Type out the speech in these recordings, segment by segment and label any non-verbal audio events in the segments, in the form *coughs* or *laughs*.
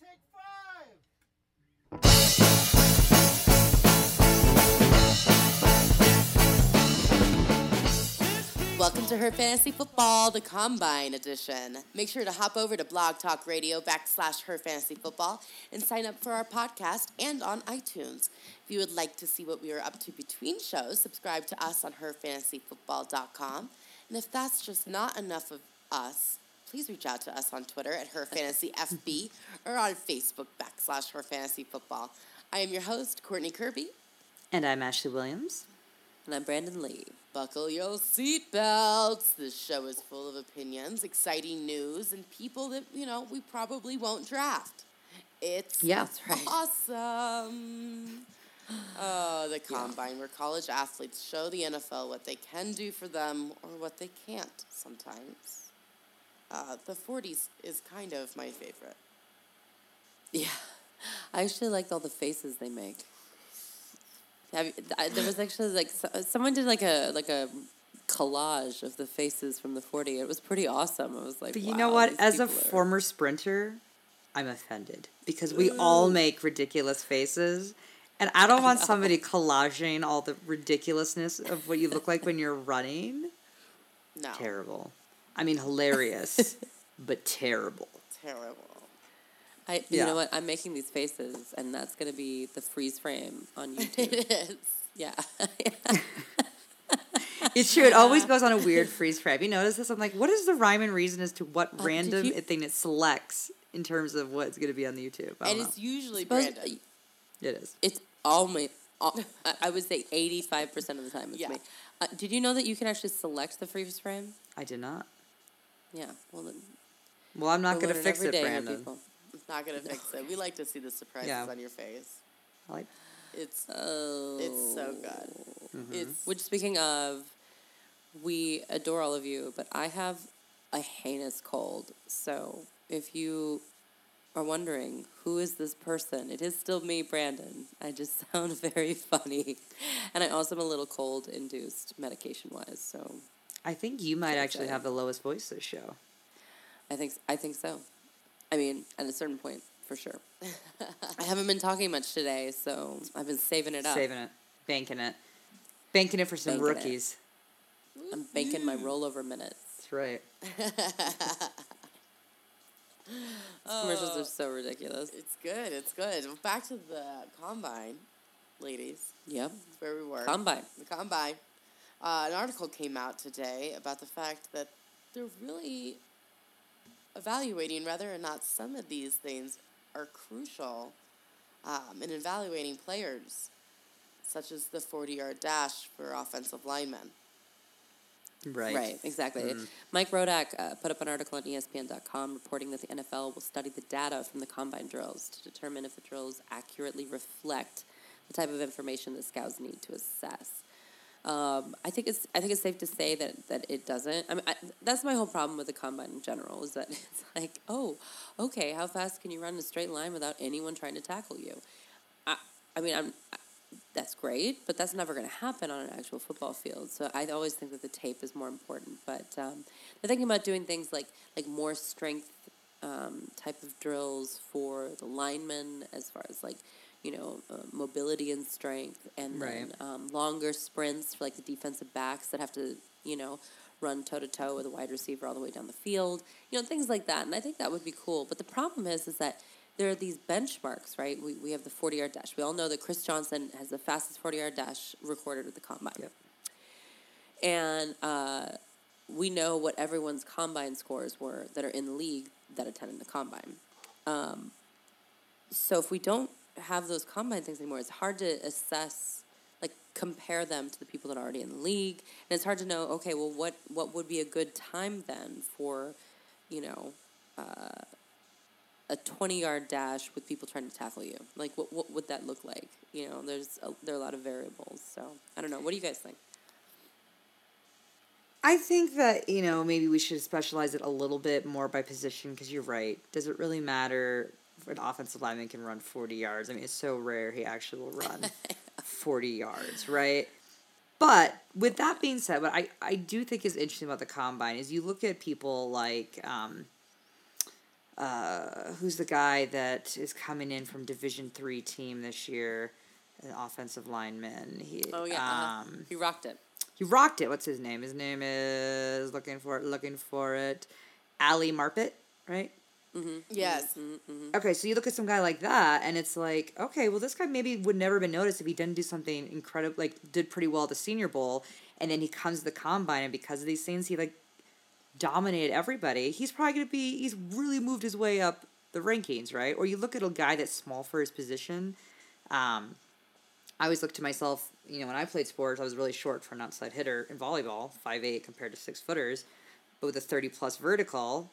take five. Welcome to Her Fantasy Football, the Combine Edition. Make sure to hop over to Blog Talk Radio backslash Her Fantasy Football and sign up for our podcast and on iTunes. If you would like to see what we are up to between shows, subscribe to us on HerFantasyFootball.com. And if that's just not enough of us, please reach out to us on Twitter at Her Fantasy FB or on Facebook backslash Her Fantasy Football. I am your host, Courtney Kirby. And I'm Ashley Williams. And I'm Brandon Lee. Buckle your seatbelts. This show is full of opinions, exciting news, and people that, you know, we probably won't draft. It's Yeah, that's right. awesome. Oh, the combine, where college athletes show the NFL what they can do for them or what they can't sometimes. Uh, the 40s is kind of my favorite. Yeah, I actually liked all the faces they make. Have you, I, there was actually like so, someone did like a like a collage of the faces from the forty. It was pretty awesome. I was like, But you wow, know what? As a are- former sprinter, I'm offended because we all make ridiculous faces. And I don't want somebody collaging all the ridiculousness of what you look like when you're running. No. Terrible. I mean, hilarious, *laughs* but terrible. Terrible. I, you Yeah. know what? I'm making these faces, and that's gonna be the freeze frame on *laughs* YouTube. It is. yeah, *laughs* It's true. It always goes on a weird freeze frame. You notice this? I'm like, what is the rhyme and reason as to what did random you- thing it selects in terms of what's going to be on the YouTube? I And don't know. it's usually Suppose- Brandon. It is. it's almost. All, I- I would say 85 percent of the time it's Yeah. me. Uh, did you know that you can actually select the freeze frame? I did not. Yeah. Well, Well, I'm not going to fix it, day, Brandon. It's not gonna fix it. We like to see the surprises Yeah. on your face. I like It's Oh. it's so good. Mm-hmm. It's Which, speaking of, we adore all of you, but I have a heinous cold. So if you are wondering who is this person, it is still me, Brandon. I just *laughs* sound very funny, and I also am a little cold induced medication wise. So I think you might So actually have the lowest voice this show. I think I think so. I mean, at a certain point, for sure. *laughs* I haven't been talking much today, so I've been saving it up. Saving it, banking it, banking it for some Banking it. rookies. I'm banking my rollover minutes. That's right. *laughs* These commercials are so ridiculous. it's good. It's good. Back to the combine, ladies. Yep. That's where we were. Combine. The combine. Uh, an article came out today about the fact that they're really evaluating whether or not some of these things are crucial um, in evaluating players, such as the 40 yard dash for offensive linemen. Right. Right, exactly. Mike Rodak uh, put up an article on ESPN.com reporting that the NFL will study the data from the combine drills to determine if the drills accurately reflect the type of information that scouts need to assess. Um, I think it's I think it's safe to say that, that it doesn't. I mean, I, that's my whole problem with the combine in general is that *laughs* it's like, oh, okay, how fast can you run a straight line without anyone trying to tackle you? I, I mean, I'm that's great, but that's never going to happen on an actual football field. So I always think that the tape is more important. But um, they're thinking about doing things like like more strength um, type of drills for the linemen, as far as like you know uh, mobility and strength, and then um, longer sprints for like the defensive backs that have to you know run toe to toe with a wide receiver all the way down the field. You know things like that, and I think that would be cool. But the problem is, is that there are these benchmarks, right? We, we have the 40 yard dash. We all know that Chris Johnson has the fastest 40 yard dash recorded at the combine. Yep. And uh, we know what everyone's combine scores were that are in the league that attended the combine. Um, so if we don't have those combine things anymore, it's hard to assess, like compare them to the people that are already in the league, and it's hard to know. Okay, well, what what would be a good time then for, you know, uh, a twenty yard dash with people trying to tackle you? Like, what what would that look like? You know, there's a, there are a lot of variables. So I don't know. What do you guys think? I think that, you know, maybe we should specialize it a little bit more by position because you're right. Does it really matter an offensive lineman can run 40 yards? I mean, it's so rare he actually will run *laughs* 40 yards, right? But with that being said, what I, I do think is interesting about the combine is you look at people like um, uh, who's the guy that is coming in from Division Three team this year, an offensive lineman. He, Oh yeah, uh-huh. um, he rocked it. he rocked it. What's his name? His name is looking for it. Looking for it. Ali Marpet, right? Mm-hmm. Yes. Mm-hmm. Mm-hmm. Okay, so you look at some guy like that, and it's like, okay, well, this guy maybe would never have been noticed if he didn't do something incredible, like did pretty well at the Senior Bowl, and then he comes to the combine, and because of these things, he like dominated everybody. He's probably gonna be. He's really moved his way up the rankings, right? Or you look at a guy that's small for his position. Um, I always look to myself, you know, when I played sports, I was really short for an outside hitter in volleyball, five eight compared to six footers, but with a thirty plus vertical,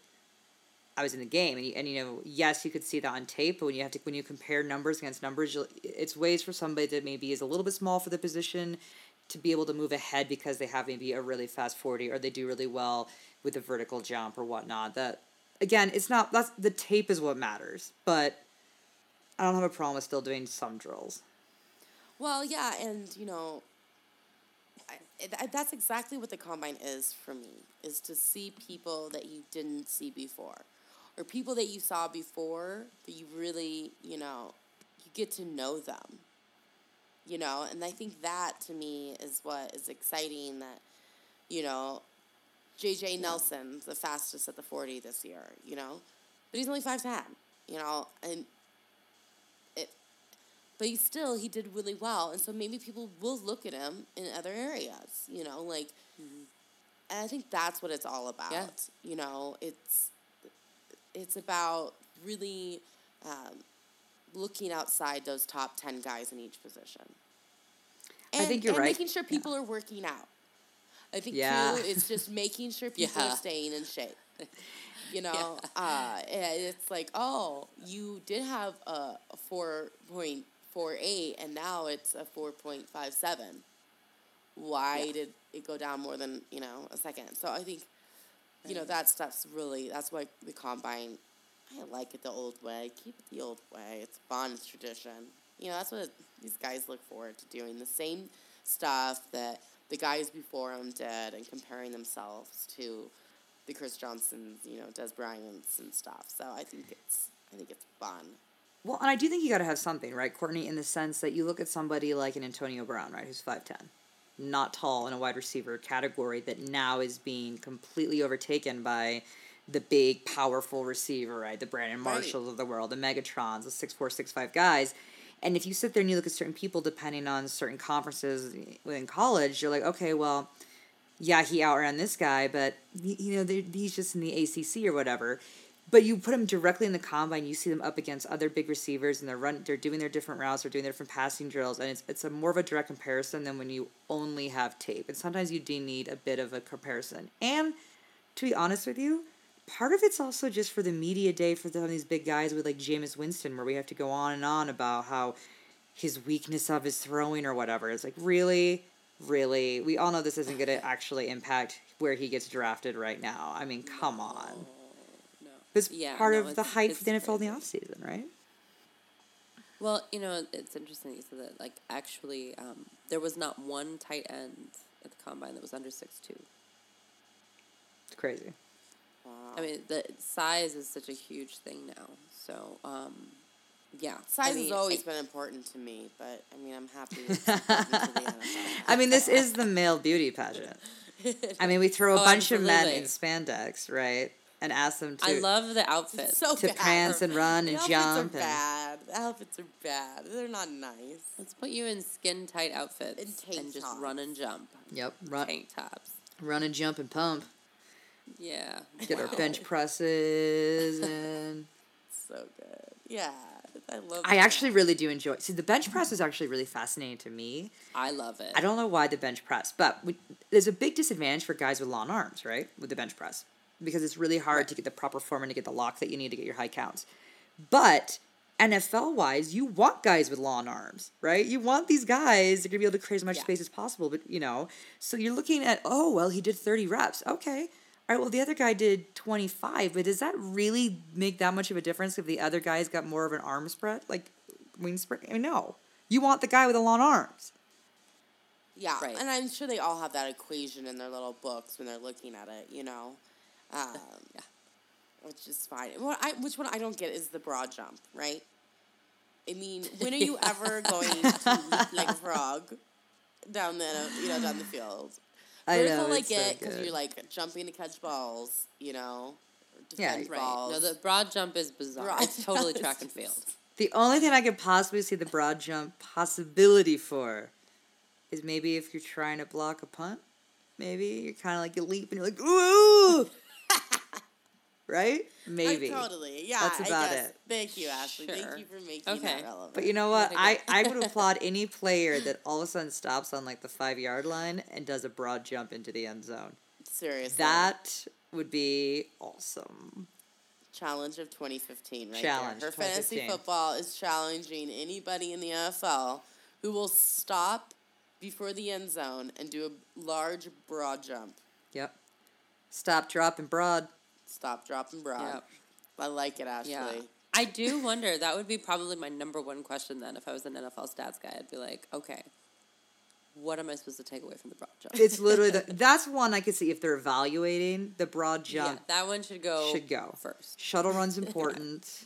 I was in the game, and you, and you know, yes, you could see that on tape, but when you have to when you compare numbers against numbers, it's ways for somebody that maybe is a little bit small for the position to be able to move ahead because they have maybe a really fast forty or they do really well with a vertical jump or whatnot. That again, it's not that's the tape is what matters, but I don't have a problem with still doing some drills. Well, yeah, and you know, I, that's exactly what the combine is for me: is to see people that you didn't see before, or people that you saw before, but you really, you know, you get to know them. You know, and I think that to me is what is exciting. That, you know, J.J. Nelson's the fastest at the forty this year. You know, but he's only five ten. You know, and it but he still he did really well and so maybe people will look at him in other areas you know like mm-hmm. and i think that's what it's all about Yeah. you know it's it's about really um, looking outside those top 10 guys in each position I think you're and right. making sure people are working out i think Yeah. too it's just *laughs* making sure people Yeah. are staying in shape *laughs* you know uh, it's like oh you did have a 4.48 and now it's a 4.57 why Yeah. did it go down more than you know a second so i think you know that stuff's really that's why the combine i like it the old way. Keep it the old way. It's fun. It's tradition. You know that's what these guys look forward to doing. The same stuff that the guys before them did and comparing themselves to the Chris Johnsons, you know, Dez Bryant's and stuff. So I think it's I think it's fun. Well, and I do think you got to have something, right, Courtney, in the sense that you look at somebody like an Antonio Brown, right, who's 5'10, not tall in a wide receiver category that now is being completely overtaken by the big, powerful receiver, right, the Brandon Right. Of the world, the Megatrons, the 6'4, 6'5 guys. And if you sit there and you look at certain people, depending on certain conferences within college, you're like, okay, well, yeah, he outran this guy, but you know he's just in the ACC or whatever. But you put them directly in the combine, you see them up against other big receivers, and they're run, they're doing their different routes, they're doing their different passing drills, and it's it's a more of a direct comparison than when you only have tape. And sometimes you do need a bit of a comparison. And to be honest with you, part of it's also just for the media day for some of these big guys with like Jameis Winston, where we have to go on and on about how his weakness of his throwing or whatever. It's like really, really, we all know this isn't going to actually impact where he gets drafted right now. I mean, come on. No. It's Yeah, part no, of the hype it's for the NFL in the crazy. off season, right? Well, you know, it's interesting that you said that. Like, actually, um, there was not one tight end at the combine that was under six two. It's crazy. Wow. I mean, the size is such a huge thing now. So, um, yeah, Size I mean, has always I- been important to me, but I mean, I'm happy *laughs* to the I mean, this is the male beauty pageant. *laughs* I mean, we throw a Oh, bunch of men in spandex, right? And ask them to. I love the outfits. so To bad. prance and run The and outfits jump Are and- bad. The outfits are bad. They're not nice. Let's put you in skin tight outfits And tank just tops. run and jump. Yep, run, Tank tops. run and jump and pump. Yeah. Get our bench presses and. *laughs* So good. Yeah, I love. I that. actually really do enjoy. See, the bench press is actually really fascinating to me. I love it. I don't know why the bench press, but we, there's a big disadvantage for guys with long arms, right? With the bench press, because it's really hard to get the proper form and to get the lock that you need to get your high counts. But NFL wise, you want guys with long arms, right? You want these guys that are gonna be able to create as much Yeah. space as possible. But you know, so you're looking at, oh well, he did 30 reps. Okay. All right, well, the other guy did 25, but does that really make that much of a difference if the other guy's got more of an arm spread, like wing spread? I mean, no. You want the guy with the long arms. Yeah, Right. and I'm sure they all have that equation in their little books when they're looking at it. You know. Um, Yeah. which is fine. What I which one I don't get is the broad jump, right? I mean, when are you *laughs* ever going to leap *laughs* like a frog down the you know down the field? I Vertical know, I it's so get because good. you're like jumping to catch balls, you know, or Yeah, defend Right. balls. No, the broad jump is bizarre. Broad it's totally track and *laughs* field. The only thing I could possibly see the broad jump possibility for is maybe if you're trying to block a punt. Maybe you're kind of like you leap and you're like ooh, *laughs* right? Oh, Maybe. I totally, yeah. That's I about guess. it. Thank you, Ashley. Thank you for making Okay. that relevant. But you know what? I, I would *laughs* applaud any player that all of a sudden stops on like the five yard line and does a broad jump into the end zone. seriously, That would be awesome. challenge of 2015 right Challenge, there. Her fantasy football is challenging anybody in the NFL who will stop before the end zone and do a large broad jump. Yep. Stop, drop, and broad. Stop, drop, and broad. Yep. I like it, Ashley. Yeah. I do wonder. That would be probably my number one question then if I was an NFL stats guy. I'd be like, okay, what am I supposed to take away from the broad jump? It's literally the, *laughs* that's one I could see if they're evaluating the broad yeah, jump that one should go should go first. Shuttle run's *laughs* important.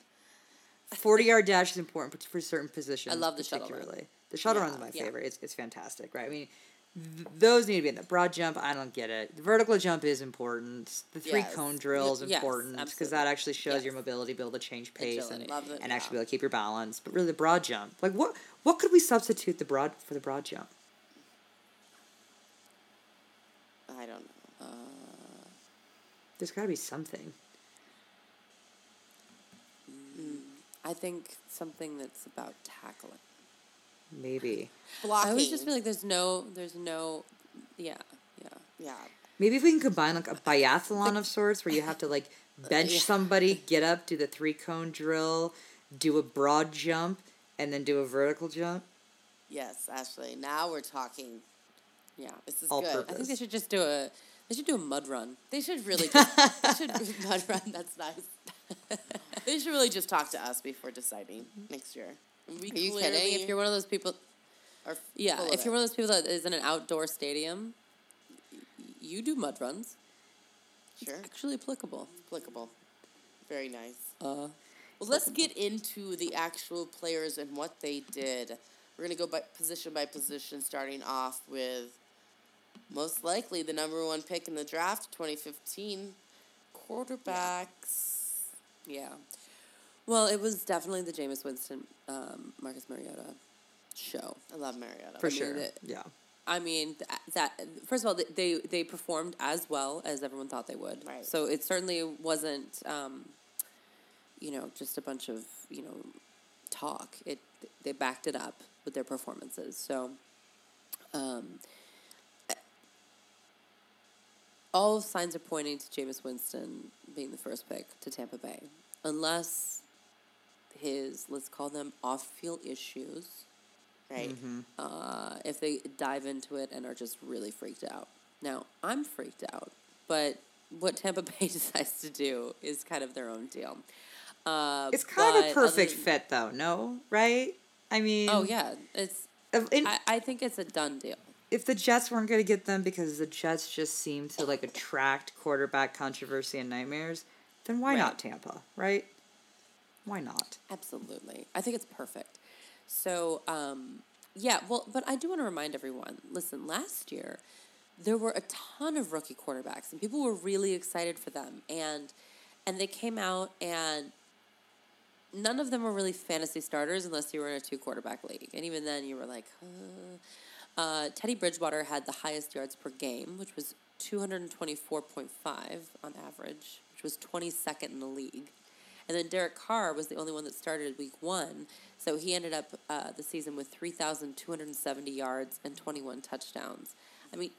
Forty yard dash is important for certain positions. I love the shuttle run. particularly. The shuttle Yeah, run's my yeah. favorite. It's, it's fantastic, right? I mean, th- those need to be in the broad jump. I don't get it. The vertical jump is important. The three Yes. cone drill is yes, important because that actually shows your Yes. mobility, be able to change pace, and, Agility. Love it, and actually be able to keep your balance. But really, the broad jump, like what what could we substitute the broad for the broad jump? I don't know. Uh, There's got to be something. Mm, I think something that's about tackling. Maybe. Blocking. I always just feel like there's no, there's no, yeah, yeah. yeah. Maybe if we can combine like a biathlon of sorts where you have to like *laughs* uh, bench Yeah. somebody, get up, do the three cone drill, do a broad jump, and then do a vertical jump. Yes, Ashley. Now we're talking. Yeah. This is All good. purpose. I think they should just do a, they should do a mud run. They should really *laughs* just, they should mud run. That's nice. *laughs* they should really just talk to us before deciding next year. We Are you kidding? If you're one of those people, are yeah, if you're it. one of those people that is in an outdoor stadium, you do mud runs. sure Actually applicable. applicable, very nice. Uh, Well, let's get into the actual players and what they did. We're gonna go by position by position, starting off with most likely the number one pick in the draft, 2015, quarterbacks. yeah. Well, it was definitely the Jameis Winston, um, Marcus Mariota show. I love Mariota. For mean, sure. that- yeah. I mean th- that first of all th- they they performed as well as everyone thought they would. Right. So it certainly wasn't um, you know just a bunch of you know talk. It they backed it up with their performances. So um, all signs are pointing to Jameis Winston being the first pick to Tampa Bay, unless his let's call them off field issues right? Mm-hmm. uh, if they dive into it and are just really freaked out. Now, I'm freaked out, but what Tampa *laughs* Bay decides to do is kind of their own deal. Uh, It's kind of a perfect than- fit, though. No, right? I mean, Oh yeah, it's. in- I, I think it's a done deal. if the Jets weren't going to get them because the Jets just seem to like attract quarterback controversy and nightmares, then why Right. not Tampa? Right? Why not? Absolutely. I think it's perfect. So, um, yeah, well, but I do want to remind everyone listen, last year, there were a ton of rookie quarterbacks, and people were really excited for them. And, and they came out, and none of them were really fantasy starters unless you were in a two quarterback league. And even then, you were like, uh, uh, Teddy Bridgewater had the highest yards per game, which was 224.5 on average, which was 22nd in the league. And then Derek Carr was the only one that started week one. So he ended up uh, the season with 3,270 yards and 21 touchdowns. I mean,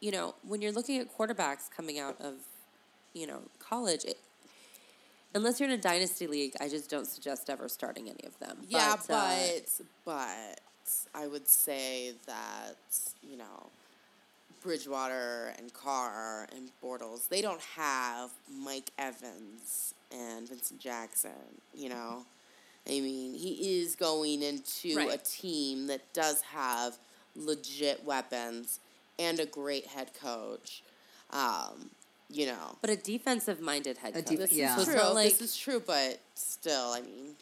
you know, when you're looking at quarterbacks coming out of, you know, college, it, unless you're in a dynasty league, I just don't suggest ever starting any of them. Yeah, But, uh, but but I would say that you know Bridgewater and Carr and Bortles they don't have Mike Evans and Vincent Jackson. You know, I mean he is going into a team that does have legit weapons and a great head coach. Um, you know. But a defensive minded head A coach. def- This yeah. is So true. not like this is true, but still, I mean,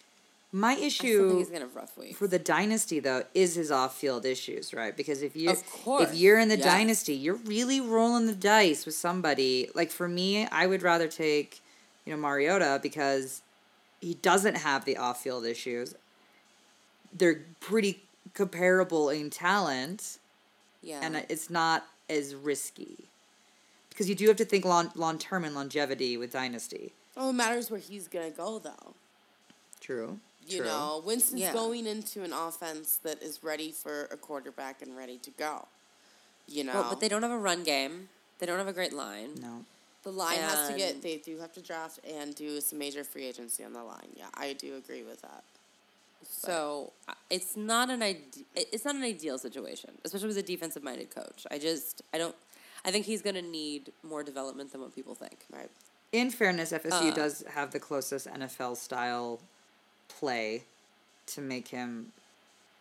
My I still issue think he's gonna rough weeks. for the dynasty though is his off-field issues, right? Because if you Of course, if you're in the yes. dynasty, you're really rolling the dice with somebody. Like for me, I would rather take, you know, Mariota because he doesn't have the off-field issues. They're pretty comparable in talent, yeah. and it's not as risky. Because you do have to think long long term and longevity with dynasty. oh, it matters where he's gonna go though. True. You True. know, Winston's Yeah. going into an offense that is ready for a quarterback and ready to go. You know, Well, but they don't have a run game. They don't have a great line. No. The line has to get. They do have to draft and do some major free agency on the line. Yeah, I do agree with that. So uh, it's not an ide- it's not an ideal situation, especially with a defensive minded coach. I just I don't I think he's going to need more development than what people think. Right. In fairness, FSU Uh. does have the closest NFL style play to make him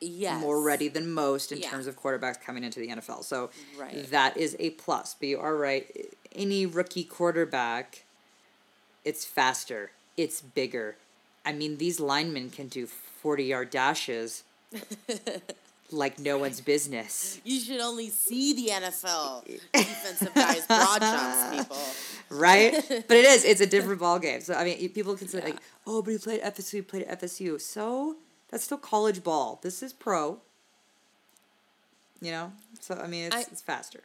Yes. more ready than most in Yeah. terms of quarterbacks coming into the NFL. So Right. that is a plus. But you are right. Any rookie quarterback, it's faster, it's bigger. I mean, these linemen can do 40 yard dashes *laughs* like no one's business. You should only see the NFL defensive guys broad jumps *laughs* people. right? *laughs* but it is. It's a different ball game. So I mean, people can say Yeah. like, "Oh, but he played FSU. He played FSU." So that's still college ball. This is pro. You know. So I mean, it's I- it's faster.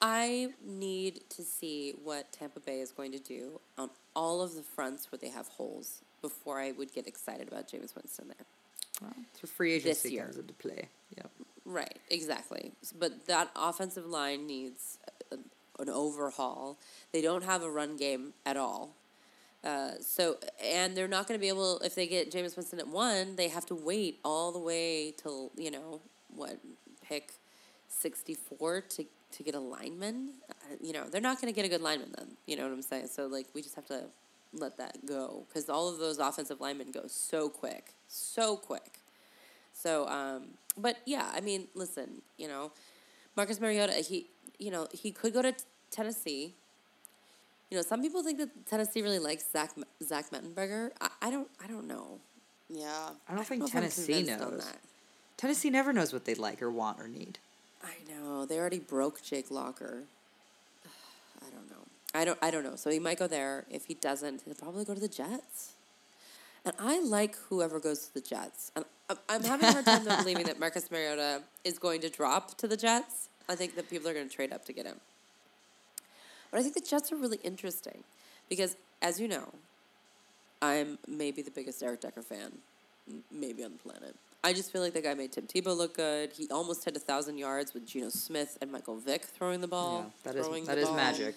I need to see what Tampa Bay is going to do on all of the fronts where they have holes before I would get excited about Jameis Winston there. Well, so free agency year. comes into play. Yep. Right, exactly. But that offensive line needs a, an overhaul. They don't have a run game at all. Uh, so, and they're not going to be able, if they get Jameis Winston at one, they have to wait all the way till, you know, what, pick 64 to, to get a lineman. Uh, you know, they're not going to get a good lineman then. You know what I'm saying? So, like, we just have to let that go because all of those offensive linemen go so quick, so quick. So, um, but yeah, I mean, listen, you know, Marcus Mariota, he, you know, he could go to t- Tennessee. You know, some people think that Tennessee really likes Zach Zach Mettenberger. I, I don't, I don't know. Yeah. I don't think know if I'm Tennessee knows. that. Tennessee never knows what they like or want or need. I know they already broke Jake Locker. *sighs* I don't know. I don't. I don't know. So he might go there. If he doesn't, he'll probably go to the Jets. And I like whoever goes to the Jets. And I'm, I'm having a hard time believing that Marcus Mariota is going to drop to the Jets. I think that people are going to trade up to get him. But I think the Jets are really interesting because, as you know, I'm maybe the biggest Eric Decker fan, maybe on the planet. I just feel like the guy made Tim Tebow look good. He almost hit a thousand yards with Geno Smith and Michael Vick throwing the ball. yeah, that is that is ball. magic.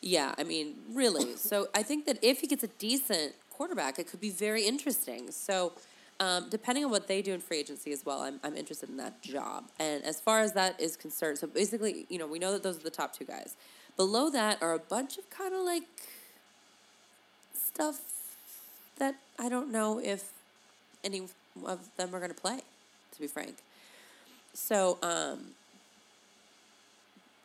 Yeah, I mean, really. So I think that if he gets a decent quarterback, it could be very interesting. So um, depending on what they do in free agency as well, I'm, I'm interested in that job. And as far as that is concerned, so basically, you know, we know that those are the top two guys. Below that are a bunch of kind of like stuff that I don't know if any of them are going to play, to be frank. So, um,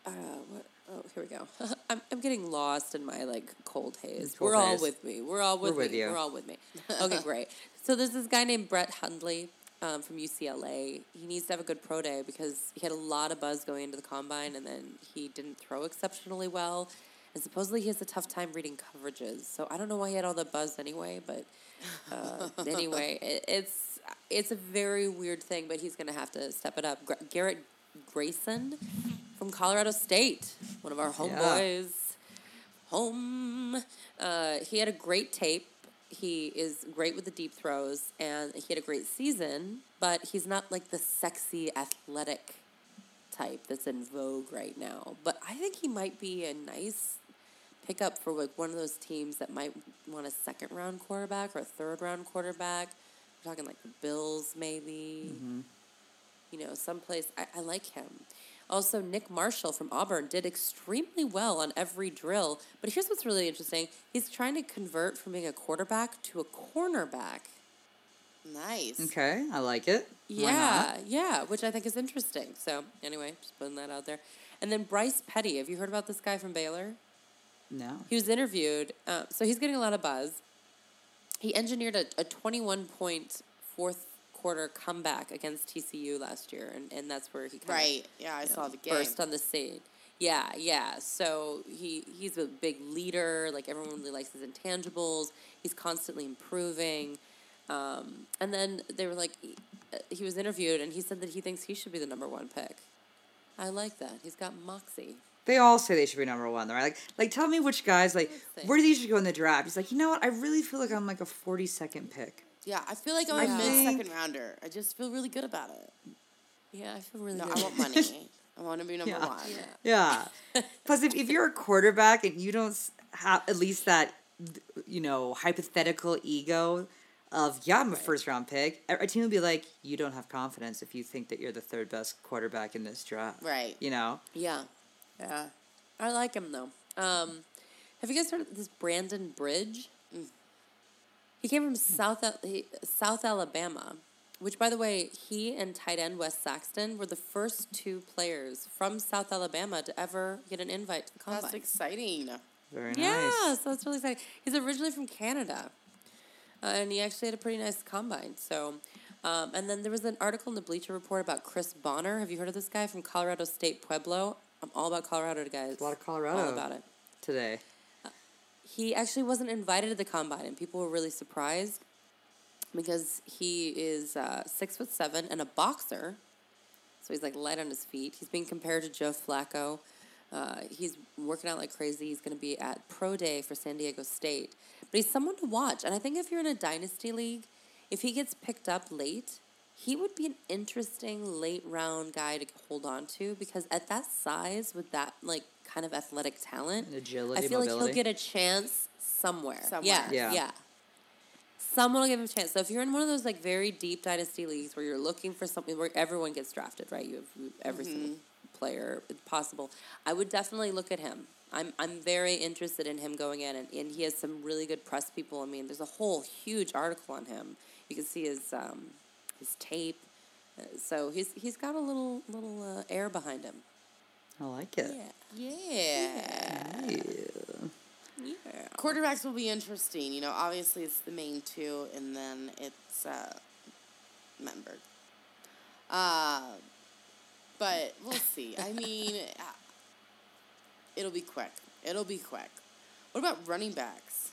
uh, what? Oh, here we go. *laughs* I'm, I'm getting lost in my like cold haze. Cold We're all with me. We're all with We're with me. you. We're all with me. *laughs* Okay, great. So there's this guy named Brett Hundley um, from UCLA. He needs to have a good pro day because he had a lot of buzz going into the combine, and then he didn't throw exceptionally well. And supposedly he has a tough time reading coverages. So I don't know why he had all the buzz anyway, but uh, anyway, *laughs* it, it's it's a very weird thing. But he's going to have to step it up. Gra- Garrett Grayson from Colorado State, one of our homeboys. Home. Uh, he had a great tape. He is great with the deep throws, and he had a great season. But he's not like the sexy athletic type that's in vogue right now. But I think he might be a nice pickup for like one of those teams that might want a second round quarterback or a third round quarterback. We're talking like the Bills, maybe. Mm-hmm. You know, someplace. I, I like him. Also, Nick Marshall from Auburn did extremely well on every drill. But here's what's really interesting he's trying to convert from being a quarterback to a cornerback. Nice. Okay, I like it. Yeah, yeah, which I think is interesting. So, anyway, just putting that out there. And then Bryce Petty. Have you heard about this guy from Baylor? No. He was interviewed, uh, so he's getting a lot of buzz. He engineered a, a 21 point fourth quarter comeback against TCU last year, and, and that's where he kind Right. Yeah, I saw the game. burst on the scene. Yeah, yeah. So he he's a big leader. Like everyone really likes his intangibles. He's constantly improving. Um, and then they were like, he was interviewed, and he said that he thinks he should be the number one pick. I like that. He's got moxie. They all say they should be number one, though. Right? Like, like tell me which guys like where do you should go in the draft? He's like, you know what? I really feel like I'm like a forty second pick. Yeah, I feel like I'm I a mid think- second rounder. I just feel really good about it. Yeah, I feel really No, good. I want money. *laughs* I want to be number Yeah. one. Yeah. Yeah. *laughs* Plus, if, if you're a quarterback and you don't s- have at least that, you know, hypothetical ego of, yeah, I'm a first round pick, a a team will be like, you don't have confidence if you think that you're the third best quarterback in this draft. Right. You know? Yeah, yeah. I like him though. Um, have you guys heard of this Brandon Bridge? He came from South South Alabama, which, by the way, he and tight end Wes Saxton were the first two players from South Alabama to ever get an invite to the combine. That's exciting. Very nice. Yeah, so that's really exciting. He's originally from Canada, uh, and he actually had a pretty nice combine. So, um, and then there was an article in the Bleacher Report about Chris Bonner. Have you heard of this guy from Colorado State Pueblo? I'm all about Colorado, guys. A lot of Colorado. All Colorado about it. today. He actually wasn't invited to the combine, and people were really surprised because he is uh, six foot seven and a boxer. So he's like light on his feet. He's being compared to Joe Flacco. Uh, he's working out like crazy. He's going to be at pro day for San Diego State. But he's someone to watch. And I think if you're in a dynasty league, if he gets picked up late, he would be an interesting late round guy to hold on to because at that size with that like kind of athletic talent, agility, I feel like he'll get a chance somewhere. Somewhere. Yeah, Yeah. yeah. Someone will give him a chance. So if you're in one of those like very deep dynasty leagues where you're looking for something where everyone gets drafted, right? You have you have every single player possible. I would definitely look at him. I'm I'm very interested in him going in, and, and he has some really good press people. I mean, there's a whole huge article on him. You can see his um, his tape. Uh, so he's he's got a little little uh, air behind him. I like it. Yeah. Yeah. Yeah. Yeah. Quarterbacks will be interesting. You know, obviously it's the main two, and then it's uh, Menberg. Uh, but we'll see. I *laughs* mean, uh, it'll be quick. It'll be quick. What about running backs?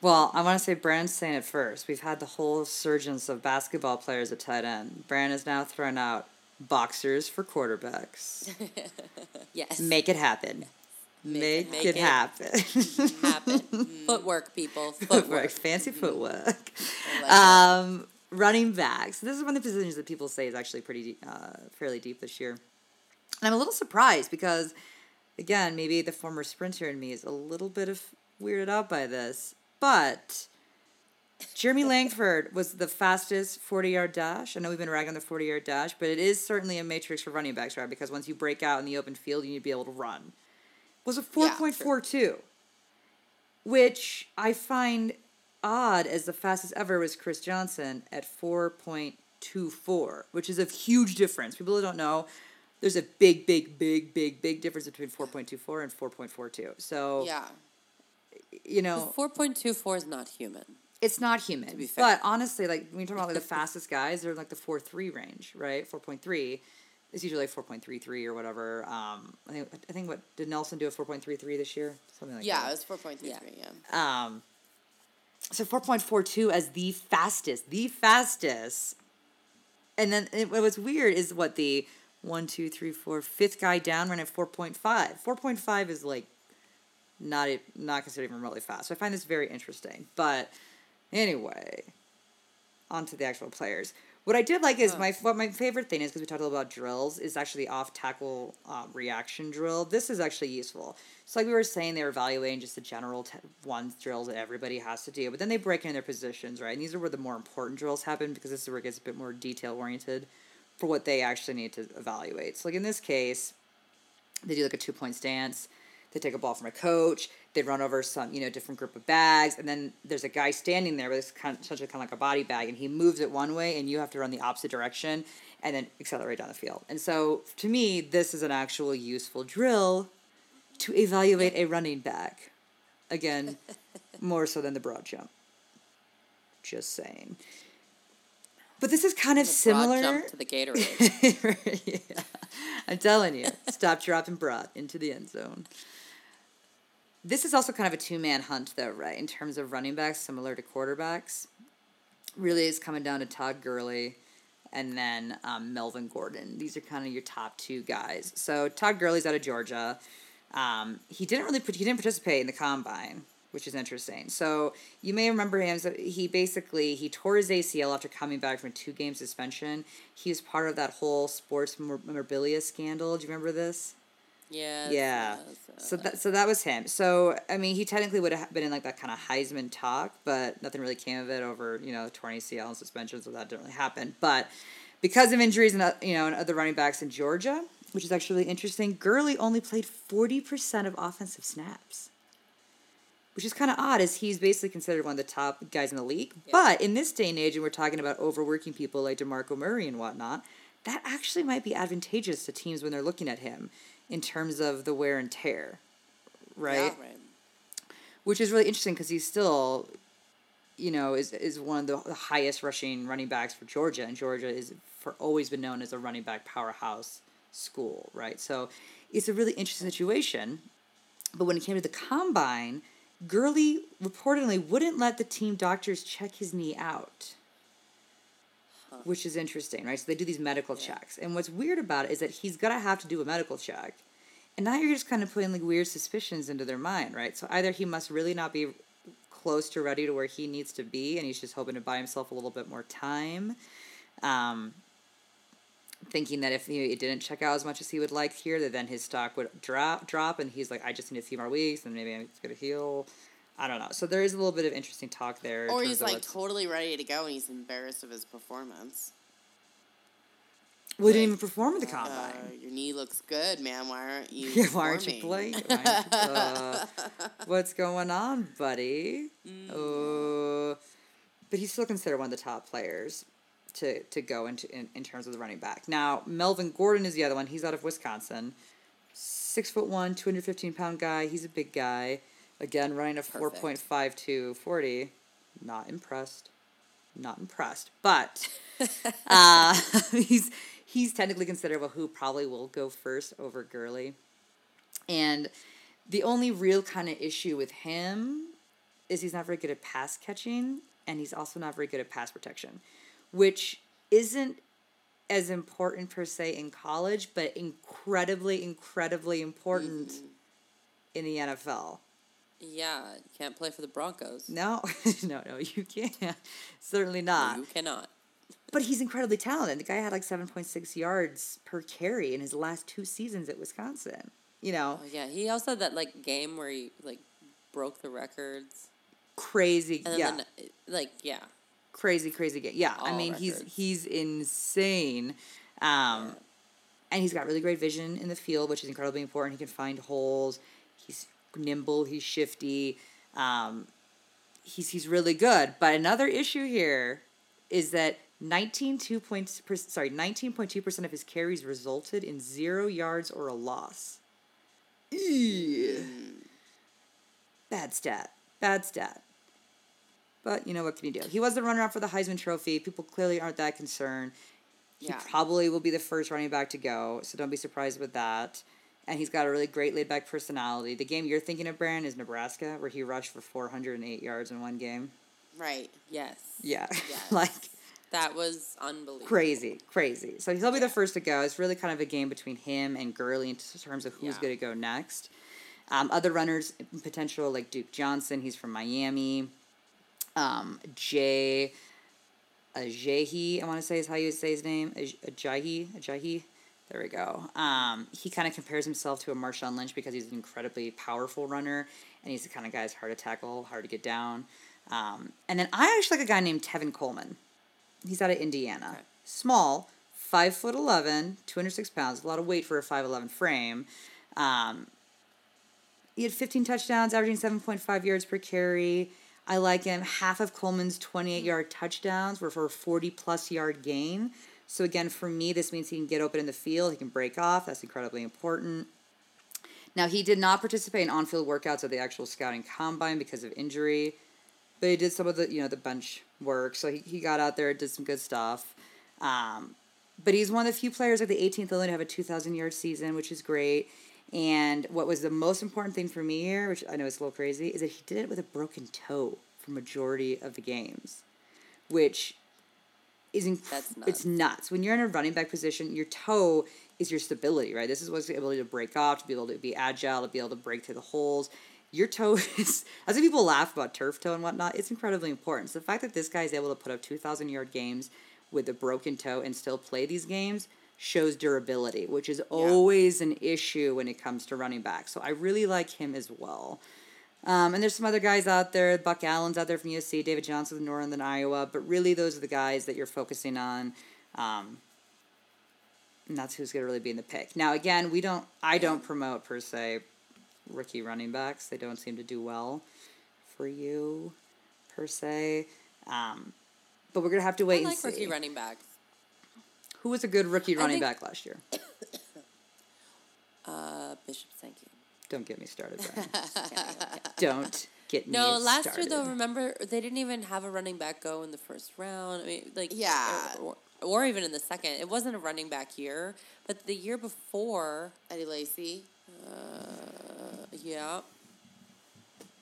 Well, I want to say Brand's saying it first. We've had the whole surgence of basketball players at tight end. Brand has now thrown out boxers for quarterbacks. *laughs* Yes. Make it happen. Make, make it, it happen. happen. *laughs* Footwork, people. footwork, Footwork. fancy footwork. Um, running backs. This is one of the positions that people say is actually pretty uh, fairly deep this year. And I'm a little surprised because, again, maybe the former sprinter in me is a little bit of weirded out by this, but Jeremy Langford was the fastest 40 yard dash. I know we've been ragging on the 40 yard dash, but it is certainly a matrix for running backs, right? Because once you break out in the open field, you need to be able to run. Was a Yeah, 4.42, which I find odd as the fastest ever was Chris Johnson at 4.24, which is a huge difference. People who don't know, there's a big, big, big, big, big difference between 4.24 and 4.42. So, Yeah. you know, Four point two four is not human. It's not human. be fair. But honestly, like when you talk about like the *laughs* fastest guys, they're like the four three range, right? Four point three. It's usually like four point three three or whatever. Um, I think I think what did Nelson do a four point three three this year? Something like that. Yeah, it was 4.33, yeah. Um, so four point four two as the fastest, the fastest. And then it, what was weird is what the one, two, three, four, fifth guy down ran at four point five. Four point five is like not not considered even remotely fast. So I find this very interesting. But anyway, on to the actual players. What I did like is my what my favorite thing is because we talked a little about drills is actually the off tackle um, reaction drill. This is actually useful. So like we were saying, they were evaluating just the general t- ones drills that everybody has to do, but then they break into their positions, right? And these are where the more important drills happen because this is where it gets a bit more detail oriented for what they actually need to evaluate. So like in this case, they do like a two point stance. They take a ball from a coach. They run over some, you know, different group of bags, and then there's a guy standing there with this kind of, essentially kind of like a body bag, and he moves it one way, and you have to run the opposite direction, and then accelerate down the field. And so, to me, this is an actual useful drill to evaluate a running back. Again, *laughs* more so than the broad jump. Just saying. But this is kind of similar. jump to the Gatorade. *laughs* yeah. I'm telling you, stop, drop, and broad into the end zone. This is also kind of a two man hunt, though, right? In terms of running backs, similar to quarterbacks. Really, is coming down to Todd Gurley and then um, Melvin Gordon. These are kind of your top two guys. So Todd Gurley's out of Georgia. Um, he didn't really he didn't participate in the combine, which is interesting. So you may remember him. So he basically he tore his ACL after coming back from a two game suspension. He was part of that whole sports memorabilia scandal. Do you remember this? Yes, Yeah. yes, So that so that was him. So I mean, he technically would have been in like that kind of Heisman talk, but nothing really came of it over you know torn ACL and suspension, so that didn't really happen. But because of injuries and uh, you know and other running backs in Georgia, which is actually really interesting, Gurley only played forty percent of offensive snaps. Which is kind of odd, as he's basically considered one of the top guys in the league. But in this day and age, and we're talking about overworking people like DeMarco Murray and whatnot, that actually might be advantageous to teams when they're looking at him in terms of the wear and tear, right? Yeah, right. Which is really interesting because he's still, you know, is is one of the, the highest rushing running backs for Georgia, and Georgia is for always been known as a running back powerhouse school, right? So it's a really interesting situation. But when it came to the combine, Gurley reportedly wouldn't let the team doctors check his knee out which is interesting, right? So they do these medical checks. And what's weird about it is that he's going to have to do a medical check. And now you're just kind of putting like weird suspicions into their mind, right? So either he must really not be close to ready to where he needs to be and he's just hoping to buy himself a little bit more time. Um, thinking that if he it didn't check out as much as he would like here, that then his stock would drop drop and he's like, I just need a few more weeks and maybe it's gonna heal. I don't know. So there is a little bit of interesting talk there. Or he's like totally ready to go and he's embarrassed of his performance. well, he didn't even perform at the combine. Uh, your knee looks good, man. Why aren't you? *laughs* Yeah, why aren't you playing? *laughs* Uh, what's going on, buddy? Uh, but he's still considered one of the top players to, to go into in, in terms of the running back. Now, Melvin Gordon is the other one. He's out of Wisconsin. Six foot one, 215 pound guy. He's a big guy. Again, running a Perfect. 4.52 40. Not impressed. Not impressed. But *laughs* uh, *laughs* he's he's technically considered well, who probably will go first over Gurley. And the only real kind of issue with him is he's not very good at pass catching and he's also not very good at pass protection, which isn't as important per se in college, but incredibly, incredibly important in the NFL. Yeah, you can't play for the Broncos. No, *laughs* no, no, you can't. *laughs* Certainly not. You cannot. But he's incredibly talented. The guy had like 7.6 yards per carry in his last two seasons at Wisconsin. You know, Oh, yeah, he also had that like game where he like broke the records, crazy. and yeah. then like yeah, crazy, crazy game. Yeah, I mean he's records. he's insane, um, and he's got really great vision in the field, which is incredibly important. He can find holes. He's nimble. He's shifty. Um, he's he's really good. But another issue here is that nineteen two points per, sorry nineteen point two percent of his carries resulted in zero yards or a loss. Ew. Bad stat. Bad stat. But you know what can you do? He was the runner up for the Heisman Trophy. People clearly aren't that concerned. He Yeah. probably will be the first running back to go, so don't be surprised with that. And he's got a really great laid back personality. The game you're thinking of, Brand, is Nebraska, where he rushed for 408 yards in one game. Right. yes, Yeah. *laughs* Yes. like that was unbelievable. crazy, crazy. So he'll be the first to go. It's really kind of a game between him and Gurley in terms of who's Yeah. going to go next. Um, other runners potential like Duke Johnson. He's from Miami. Um, Jay Ajayi, I want to say is how you would say his name. Aj- Ajayi, Ajayi. There we go. Um, he kind of compares himself to a Marshawn Lynch because he's an incredibly powerful runner, and he's the kind of guy that's hard to tackle, hard to get down. Um, and then I actually like a guy named Tevin Coleman. He's out of Indiana. Okay. Small, five foot 11, 206 pounds, a lot of weight for a 5'11 frame. Um, he had 15 touchdowns, averaging 7.5 yards per carry. I like him. Half of Coleman's 28 yard touchdowns were for a 40 plus yard gain. So, again, for me, this means he can get open in the field, he can break off. That's incredibly important. Now he did not participate in on-field workouts at the actual scouting combine because of injury, but he did some of the you know the bench work. So he, he got out there, did some good stuff. Um, but he's one of the few players at the 18th only to have a 2,000 yard season, which is great. And what was the most important thing for me here, which I know is a little crazy, is that he did it with a broken toe for majority of the games, which is inc- That's it's nuts. When you're in a running back position, your toe is your stability, right? This is what's the ability to break off, to be able to be agile, to be able to break through the holes. Your toe *laughs* is, as people laugh about turf toe and whatnot, it's incredibly important. So the fact that this guy is able to put up 2,000 yard games with a broken toe and still play these games shows durability, which is always an issue when it comes to running back. So I really like him as well. Um, and there's some other guys out there. Buck Allen's out there from USC, David Johnson from Northern Iowa. But really, those are the guys that you're focusing on. Um, and that's who's going to really be in the pick. Now, again, we don't. I don't promote per se rookie running backs. They don't seem to do well for you, per se. Um, but we're gonna have to wait I and see. rookie running backs. Who was a good rookie running think- back last year? *coughs* Uh, Bishop Sankey. Don't get me started. Brian. *laughs* don't get me No, last started. year though, remember they didn't even have a running back go in the first round. I mean, like Yeah. or, or even in the second. It wasn't a running back year, but the year before, Eddie Lacy. uh, yeah,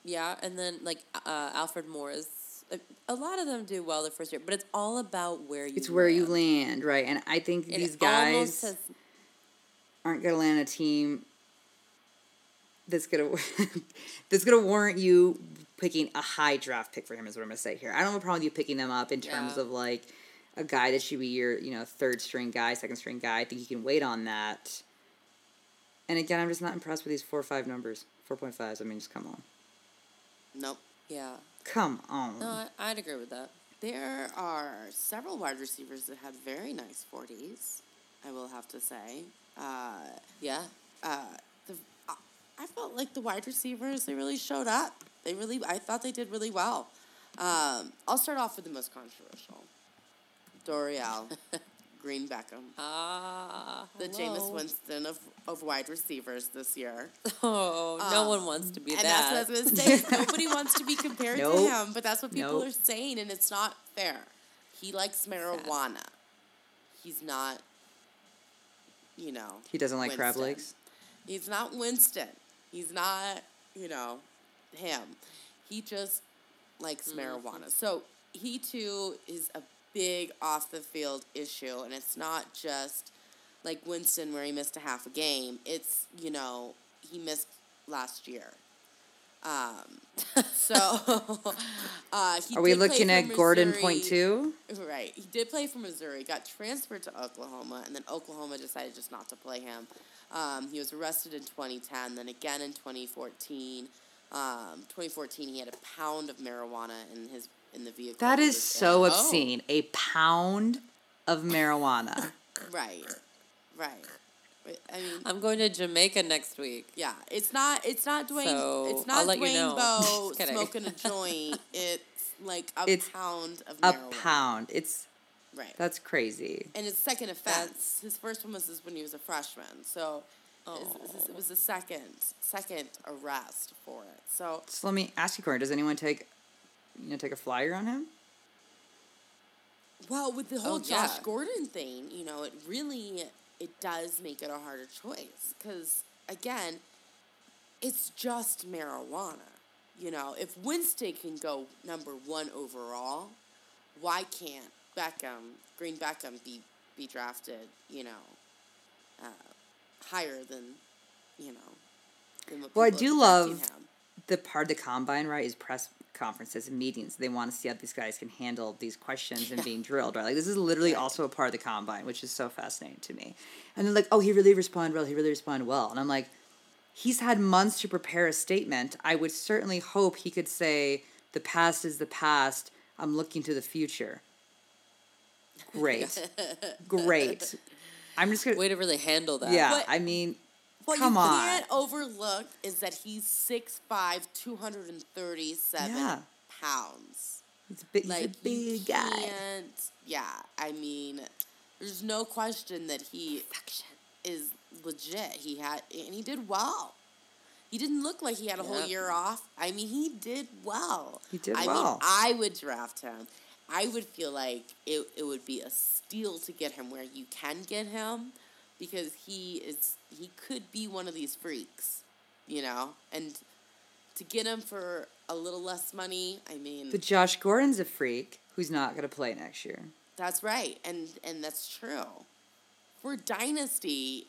yeah, and then like uh, Alfred Morris. A, a lot of them do well the first year, but it's all about where you. It's where you land. land, right? And I think It these guys has- aren't gonna land a team that's gonna *laughs* that's gonna warrant you picking a high draft pick for him. Is what I'm gonna say here. I don't have a problem with you picking them up in terms Yeah. of like a guy that should be your you know third string guy, second string guy. I think you can wait on that. And again, I'm just not impressed with these four or five numbers. Four point fives. I mean, just come on, Nope. yeah. come on. No, I, I'd agree with that. There are several wide receivers that had very nice 40s, I will have to say. Uh, Yeah. uh, I- felt like the wide receivers, they really showed up. They really, I thought they did really well. Um, I'll start off with the most controversial Dorial, *laughs* Green Beckham, Ah, the Jameis. Winston of, of wide receivers this year. *laughs* Oh, no Um, one wants to be and that. that's what I was going to say. *laughs* Nobody wants to be compared to him, but that's what people Nope. are saying, and it's not fair. He likes marijuana. He's not, you know. he doesn't like crab legs. He's not Winston. He's not, you know, him. He just likes Mm-hmm. marijuana. So he too is a big off the field issue, and it's not just like Winston where he missed a half a game. It's you know he missed last year. Um, *laughs* so uh, he Are we did looking at Gordon two? Right. He did play for Missouri, got transferred to Oklahoma, and then Oklahoma decided just not to play him. Um, he was arrested in 2010, then again in 2014. Um, 2014, he had a pound of marijuana in his in the vehicle. That is so in. obscene. A pound of marijuana. Oh, right. Right. I mean, I'm going to Jamaica next week. yeah, it's not it's not Dwayne So, it's not let you know. *laughs* Smoking a *laughs* joint. It's like a It's pound of a marijuana. pound. It's Right. that's crazy. and his second offense. That's- His first one was when he was a freshman. So it, was- it was the second second arrest for it. So So let me ask you, Corinne. Does anyone take, you know, take a flyer on him? well, with the whole Oh, Josh yeah. Gordon thing, you know, it really it does make it a harder choice because again, it's just marijuana. You know, if Winston can go number one overall, why can't Beckham, Green Beckham, be be drafted? You know, uh, higher than you know. Than what Well, I do love- him. The part of the combine, right, is press conferences and meetings. They want to see how these guys can handle these questions and being drilled, right? Like this is literally also a part of the combine, which is so fascinating to me. And they're like, "Oh, he really responded well. He really responded well." And I'm like, he's had months to prepare a statement. I would certainly hope he could say, "The past is the past. I'm looking to the future." Great, *laughs* great. I'm just gonna. Way to really handle that. yeah, But- I mean, What come you on. can't overlook is that he's 6'5", 237 Yeah. pounds. He's a big, he's Like a big guy. Yeah, I mean, there's no question that he is legit. He had and he did well. He didn't look like he had a whole year off. I mean, he did well. He did I well. mean, I would draft him. I would feel like it, it would be a steal to get him where you can get him because he is he could be one of these freaks, you know? And to get him for a little less money, I mean, But Josh Gordon's a freak who's not going to play next year. that's right. And and that's true. For dynasty,